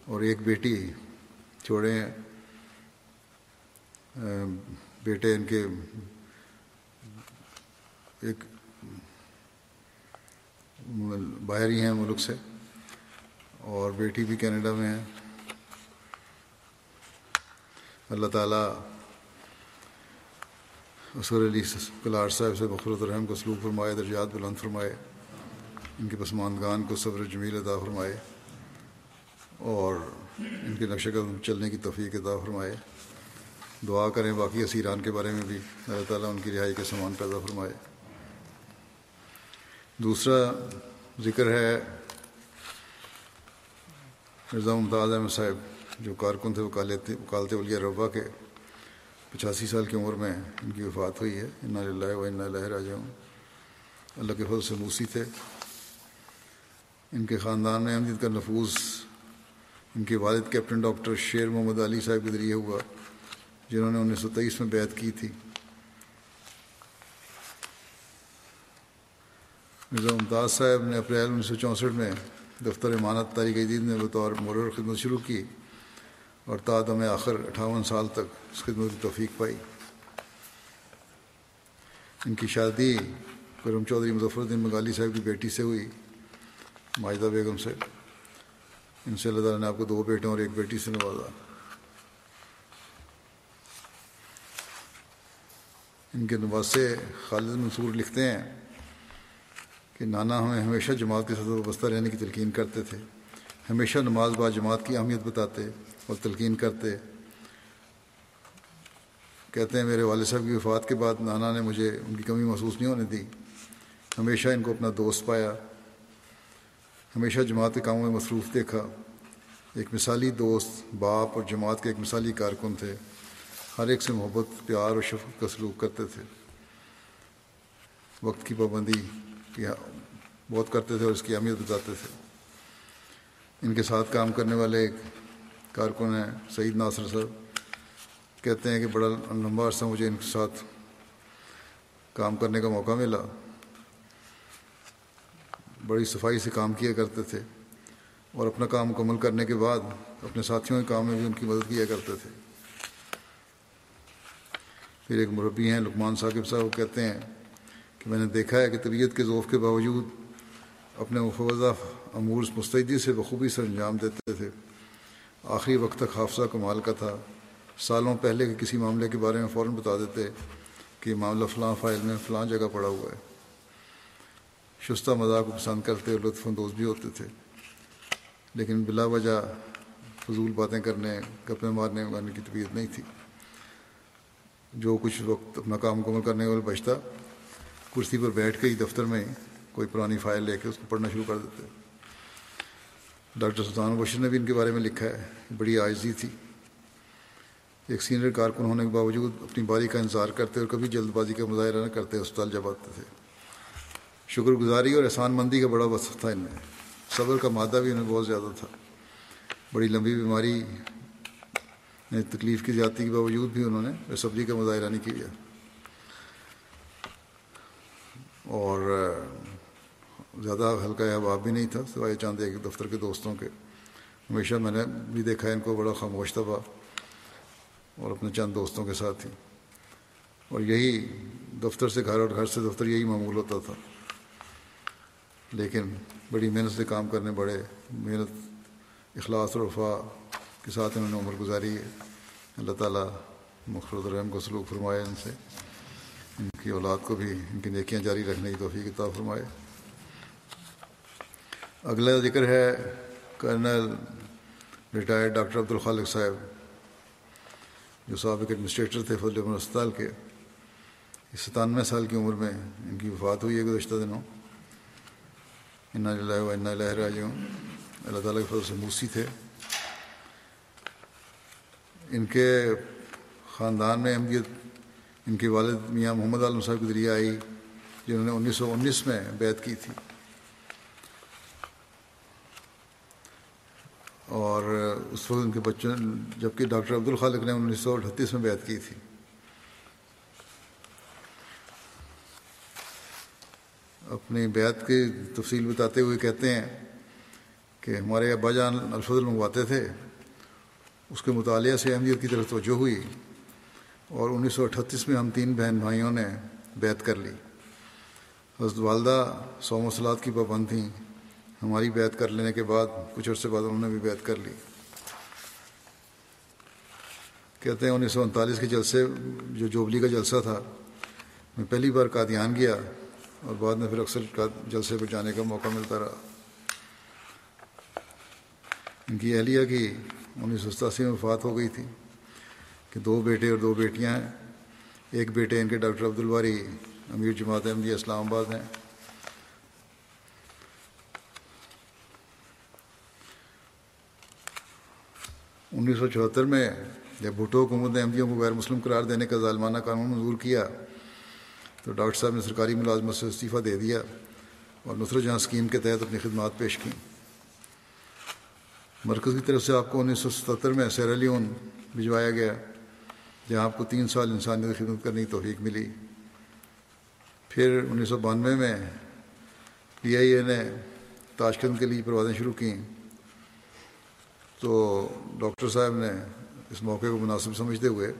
اور ایک بیٹی چھوڑے ہیں۔ بیٹے ان کے ایک باہر ہی ہیں ملک سے اور بیٹی بھی کینیڈا میں ہے اللہ تعالیٰ اسور علی کلاٹ صاحب سے بخرت الرحم کو سلوک فرمائے، درجات بلند فرمائے، ان کے پسماندگان کو صبر جمیل عطا فرمائے اور ان کے نقش قدم چلنے کی توفیق عطا فرمائے۔ دعا کریں باقی اسیران کے بارے میں بھی، اللہ تعالیٰ ان کی رہائی کے سامان پیدا فرمائے۔ دوسرا ذکر ہے مرزا ممتاز احمد صاحب، جو کارکن تھے، وکالت وکالت ولیہ ربا کے۔ پچاسی سال کی عمر میں ان کی وفات ہوئی ہے۔ انّا اللہ و اللہ راجہ اللہ کے فضل سے موسی تھے۔ ان کے خاندان میں احمد کا نفوذ، ان کے والد کیپٹن ڈاکٹر شیر محمد علی صاحب کے ذریعے ہوا، جنہوں نے انیس سو تیئیس میں بیعت کی تھی۔ مرزا ممتاز صاحب نے اپریل انیس سو چونسٹھ میں دفتر امانت تاریخ جدید میں بطور مرور خدمت شروع کی۔ اور تعدم آخر اٹھاون سال تک اس خدمت کی توفیق پائی۔ ان کی شادی کرم چودھری مظفر الدین مغالی صاحب کی بیٹی سے ہوئی، ماجدہ بیگم سے۔ ان سے اللہ تعالیٰ نے آپ کو دو بیٹوں اور ایک بیٹی سے نوازا۔ ان کے نواسے خالد منصور لکھتے ہیں کہ نانا ہمیں ہمیشہ جماعت کے ساتھ وابستہ رہنے کی تلقین کرتے تھے، ہمیشہ نماز با جماعت کی اہمیت بتاتے اور تلقین کرتے۔ کہتے ہیں، میرے والد صاحب کی وفات کے بعد نانا نے مجھے ان کی کمی محسوس نہیں ہونے دی۔ ہمیشہ ان کو اپنا دوست پایا۔ ہمیشہ جماعت کے کاموں میں مصروف دیکھا۔ ایک مثالی دوست، باپ اور جماعت کے ایک مثالی کارکن تھے۔ ہر ایک سے محبت، پیار اور شفقت کا سلوک کرتے تھے۔ وقت کی پابندی بہت کرتے تھے اور اس کی اہمیت بتاتے تھے۔ ان کے ساتھ کام کرنے والے ایک کارکن ہیں، سعید ناصر صاحب۔ کہتے ہیں کہ بڑا لمبا عرصہ مجھے ان کے ساتھ کام کرنے کا موقع ملا۔ بڑی صفائی سے کام کیا کرتے تھے اور اپنا کام مکمل کرنے کے بعد اپنے ساتھیوں کے کام میں بھی ان کی مدد کیا کرتے تھے۔ پھر ایک مربی ہیں لکمان ثاقب صاحب کہتے ہیں کہ میں نے دیکھا ہے کہ طبیعت کے ذوف کے باوجود اپنے مفوضہ امور مستعدی سے بخوبی سر انجام دیتے تھے۔ آخری وقت تک حافظہ کمال کا تھا۔ سالوں پہلے کے کسی معاملے کے بارے میں فوراً بتا دیتے کہ یہ معاملہ فلاں فائل میں فلاں جگہ پڑا ہوا ہے۔ شستہ مذاق کو پسند کرتے اور لطف اندوز بھی ہوتے تھے۔ لیکن بلا وجہ فضول باتیں کرنے گپے مارنے اگانے کی طبیعت نہیں تھی۔ جو کچھ وقت اپنا کام مکمل کرنے والے بچتا، کرسی پر بیٹھ کے ہی دفتر میں کوئی پرانی فائل لے کے اس کو پڑھنا شروع کر دیتے۔ ڈاکٹر سلطان بشر نے بھی ان کے بارے میں لکھا ہے، بڑی عاجزی تھی۔ ایک سینئر کارکن ہونے کے باوجود اپنی باری کا انتظار کرتے اور کبھی جلد بازی کا مظاہرہ نہ کرتے اسپتال جب آتے تھے۔ شکر گزاری اور احسان مندی کا بڑا وصف تھا ان میں۔ صبر کا مادہ بھی انہیں بہت زیادہ تھا۔ بڑی لمبی بیماری نے تکلیف کی زیادتی کے باوجود بھی انہوں نے صبری کا مظاہرہ نہیں کیا۔ اور زیادہ ہلکا احباب بھی نہیں تھا، سوائے چاند ایک دفتر کے دوستوں کے۔ ہمیشہ میں نے بھی دیکھا ان کو بڑا خاموش تھا اور اپنے چند دوستوں کے ساتھ ہی۔ اور یہی دفتر سے گھر اور گھر سے دفتر یہی معمول ہوتا تھا۔ لیکن بڑی محنت سے کام کرنے، بڑے محنت، اخلاص اور وفا کے ساتھ انہوں نے عمر گزاری ہے۔ اللہ تعالیٰ مخرد الرحم کو سلوک فرمائے ان سے۔ ان کی اولاد کو بھی، ان کی نیکیاں جاری رکھنے کی توفیق عطا فرمائے۔ اگلا ذکر ہے colonel retired doctor Abdul Khaliq صاحب، جو سابق ایڈمنسٹریٹر تھے فضل عمر اسپتال کے۔ ستانوے سال کی عمر میں ان کی وفات ہوئی ہے گزشتہ دنوں۔ انّا اللہ و انّا راج اللہ تعالیٰ کے فضل سے موسی تھے۔ ان کے خاندان میں احمدیت ان کے والد میاں محمد عالم صاحب کے ذریعے آئی، جنہوں نے انیس سو انیس میں بیعت کی تھی اور اس ان کے بچوں جبکہ ڈاکٹر عبدالخالق نے انیس سو اٹھتیس میں بیعت کی تھی۔ اپنی بیعت کی تفصیل بتاتے ہوئے کہتے ہیں کہ ہمارے ابا جان الفضل منگواتے تھے۔ اس کے مطالعے سے اہمیت کی طرف توجہ ہوئی اور انیس سو اٹھتیس میں ہم تین بہن بھائیوں نے بیعت کر لی۔ حضرت والدہ سو مسلات کی پابند تھیں۔ ہماری بیعت کر لینے کے بعد کچھ عرصے بعد انہوں نے بھی بیعت کر لی۔ کہتے ہیں انیس سو انتالیس کے جلسے، جو جوبلی کا جلسہ تھا، میں پہلی بار قادیان گیا اور بعد میں پھر اکثر جلسے پر جانے کا موقع ملتا رہا۔ ان کی اہلیہ کی انیس سو ستاسی میں وفات ہو گئی تھی کہ دو بیٹے اور دو بیٹیاں ہیں۔ ایک بیٹے ان کے ڈاکٹر عبدالباری امیر جماعت احمدیہ اسلام آباد ہیں۔ انیس سو چوہتر میں جب بھٹو حکومت نے احمدیوں کو غیر مسلم قرار دینے کا ظالمانہ قانون منظور کیا، تو ڈاکٹر صاحب نے سرکاری ملازمت سے استعفیٰ دے دیا اور نصرت جہاں اسکیم کے تحت اپنی خدمات پیش کیں۔ مرکز کی طرف سے آپ کو انیس سو ستہتر میں سیرالیون بھجوایا گیا، جہاں آپ کو تین سال انسانیت خدمت کرنے کی توفیق ملی۔ پھر انیس سو بانوے میں پی آئی اے نے تاشکند کے لیے پروازیں شروع کیں۔ تو ڈاکٹر صاحب نے اس موقع کو مناسب سمجھتے ہوئے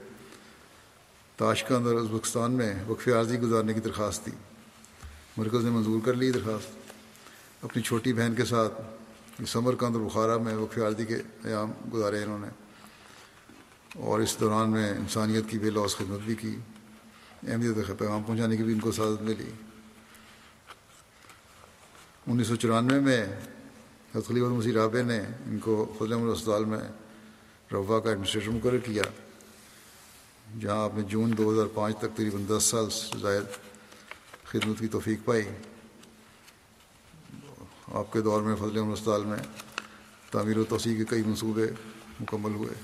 تاشکند اور ازبکستان میں وقف عارضی گزارنے کی درخواست دی۔ مرکز نے منظور کر لی درخواست۔ اپنی چھوٹی بہن کے ساتھ سمر کند اور بخارا میں وقف عارضی کے ایام گزارے انہوں نے۔ اور اس دوران میں انسانیت کی بے لوس خدمت بھی کی۔ اہمیت پیغام پہنچانے کی بھی ان کو سعادت ملی۔ انیس سو چورانوے میں خلیفہ مسیح رابع نے ان کو فضل احمد اسپتال میں روا کا ایڈمنسٹریٹر مقرر کیا۔ جہاں آپ نے جون دو ہزار پانچ تک تقریباً دس سال سے زائد خدمت کی توفیق پائی۔ آپ کے دور میں، فضل احمد اسپتال میں تعمیر و توسیع کے کئی منصوبے مکمل ہوئے۔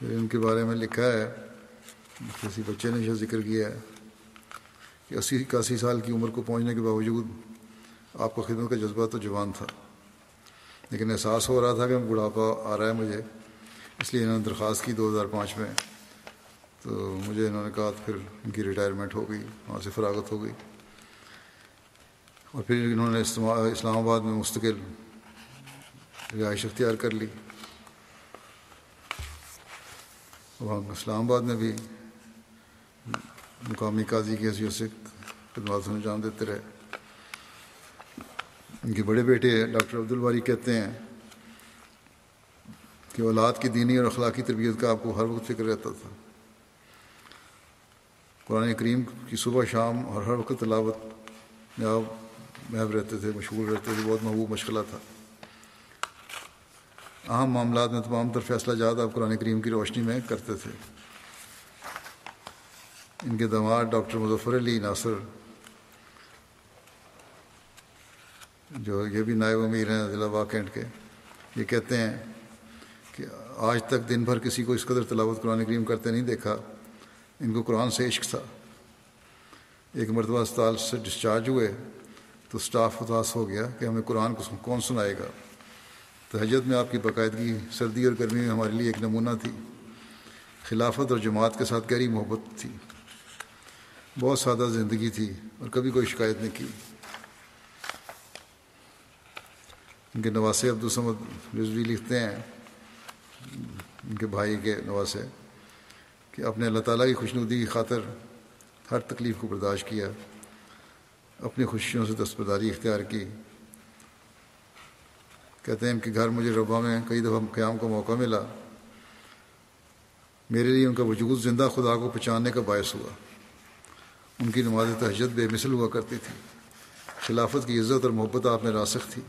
ان کے بارے میں لکھا ہے، کسی بچے نے یہ ذکر کیا ہے کہ اسی اکاسی سال کی عمر کو پہنچنے کے باوجود آپ کا خدمت کا جذبہ تو جوان تھا، لیکن احساس ہو رہا تھا کہ بڑھاپا آ رہا ہے مجھے، اس لیے انہوں نے درخواست کی دو ہزار پانچ میں۔ تو مجھے انہوں نے کہا پھر ان کی ریٹائرمنٹ ہو گئی، وہاں سے فراغت ہو گئی۔ اور پھر انہوں نے اسلام آباد میں مستقل رہائش اختیار کر لی۔ وہاں اسلام آباد میں بھی مقامی قاضی کی حیثیت سے خدمات انجام دیتے رہے۔ ان کے بڑے بیٹے ڈاکٹر عبدالباری کہتے ہیں کہ اولاد کی دینی اور اخلاقی تربیت کا آپ کو ہر وقت فکر رہتا تھا۔ قرآن کریم کی صبح شام اور ہر وقت تلاوت میں آپ محب رہتے تھے، مشغول رہتے تھے، بہت محبوب مشغلہ تھا۔ اہم معاملات میں تمام تر فیصلہ جات آپ قرآن کریم کی روشنی میں کرتے تھے۔ ان کے دماغ ڈاکٹر مظفر علی ناصر جو یہ بھی نائب امیر ہیں ضلع واقعٹ کے، یہ کہتے ہیں کہ آج تک دن بھر کسی کو اس قدر تلاوت قرآن کریم کرتے نہیں دیکھا، ان کو قرآن سے عشق تھا۔ ایک مرتبہ اسپتال سے ڈسچارج ہوئے تو اسٹاف اداس ہو گیا کہ ہمیں قرآن کو کون سنائے گا۔ تہجد میں آپ کی باقاعدگی سردی اور گرمی میں ہمارے لیے ایک نمونہ تھی۔ خلافت اور جماعت کے ساتھ گہری محبت تھی۔ بہت سادہ زندگی تھی اور کبھی کوئی شکایت نہیں کی۔ ان کے نواسے عبدالسمد رضوی لکھتے ہیں، ان کے بھائی کے نواسے، کہ اپنے اللہ تعالیٰ کی خوشنودی کی خاطر ہر تکلیف کو برداشت کیا، اپنی خوشیوں سے دستبرداری اختیار کی۔ کہتے ہیں کہ گھر مجھے ربا میں کئی دفعہ قیام کا موقع ملا۔ میرے لیے ان کا وجود زندہ خدا کو پہچاننے کا باعث ہوا۔ ان کی نماز تہجد بے مثل ہوا کرتی تھی۔ خلافت کی عزت اور محبت آپ میں راسخ تھی۔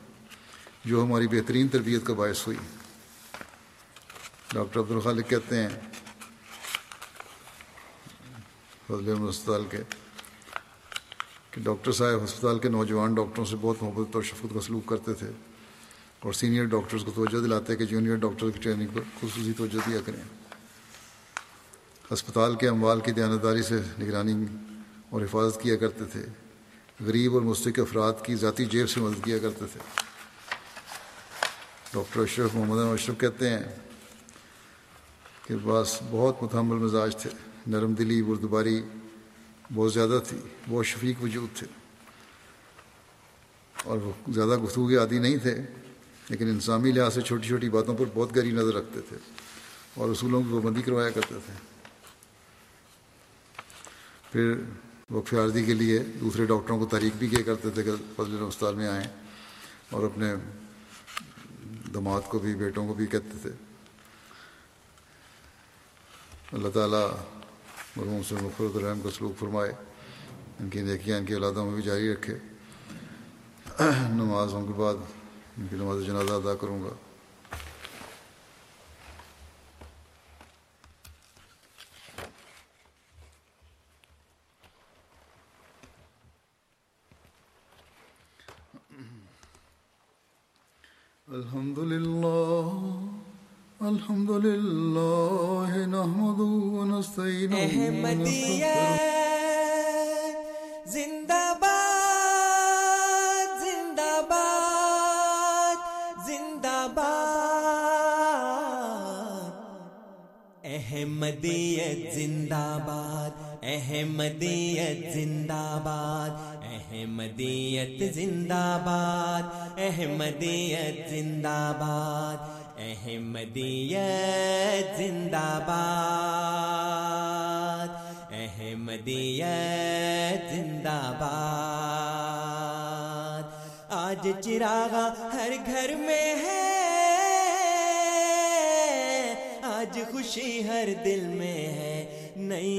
جو ہماری بہترین تربیت کا باعث ہوئی۔ ڈاکٹر عبدالخالق کہتے ہیں، فضل کے، کہ ڈاکٹر صاحب ہسپتال کے نوجوان ڈاکٹروں سے بہت محبت اور شفقت کا سلوک کرتے تھے اور سینئر ڈاکٹرز کو توجہ دلاتے کہ جونیئر ڈاکٹر کی ٹریننگ پر خصوصی توجہ دیا کریں۔ ہسپتال کے اموال کی دیانتداری سے نگرانی اور حفاظت کیا کرتے تھے۔ غریب اور مستق افراد کی ذاتی جیب سے مدد کیا کرتے تھے۔ ڈاکٹر اشرف محمد اشرف کہتے ہیں کہ بس بہت متحمل مزاج تھے، نرم دلی، بردباری بہت زیادہ تھی، بہت شفیق وجود تھے۔ اور وہ زیادہ گفتگو کے عادی نہیں تھے، لیکن انسانی لحاظ سے چھوٹی چھوٹی باتوں پر بہت گہری نظر رکھتے تھے اور اصولوں کی پابندی کروایا کرتے تھے۔ پھر وقف عارضی کے لیے دوسرے ڈاکٹروں کو تحریک بھی کیا کرتے تھے کہ فضل ہسپتال میں آئیں اور اپنے دماد کو بھی، بیٹوں کو بھی کہتے تھے۔ اللہ تعالیٰ مرحوم سے مفرت الرحم کا سلوک فرمائے۔ ان کی نیکیاں، ان کی اولادوں میں بھی جاری رکھے۔ نمازوں کے بعد، ان کی نماز جنازہ ادا کروں گا۔ الحمد لله الحمد لله، نحمده ونستعينه احمدیت زندہ باد زندہ باد زندہ باد احمدیت زندہ باد احمدیت زندہ باد احمدیت زندہ باد احمدیت زندہ باد احمدیت زندہ باد احمدیت زندہ باد آج چراغا ہر گھر میں ہے، آج خوشی ہر دل میں ہے۔ نئی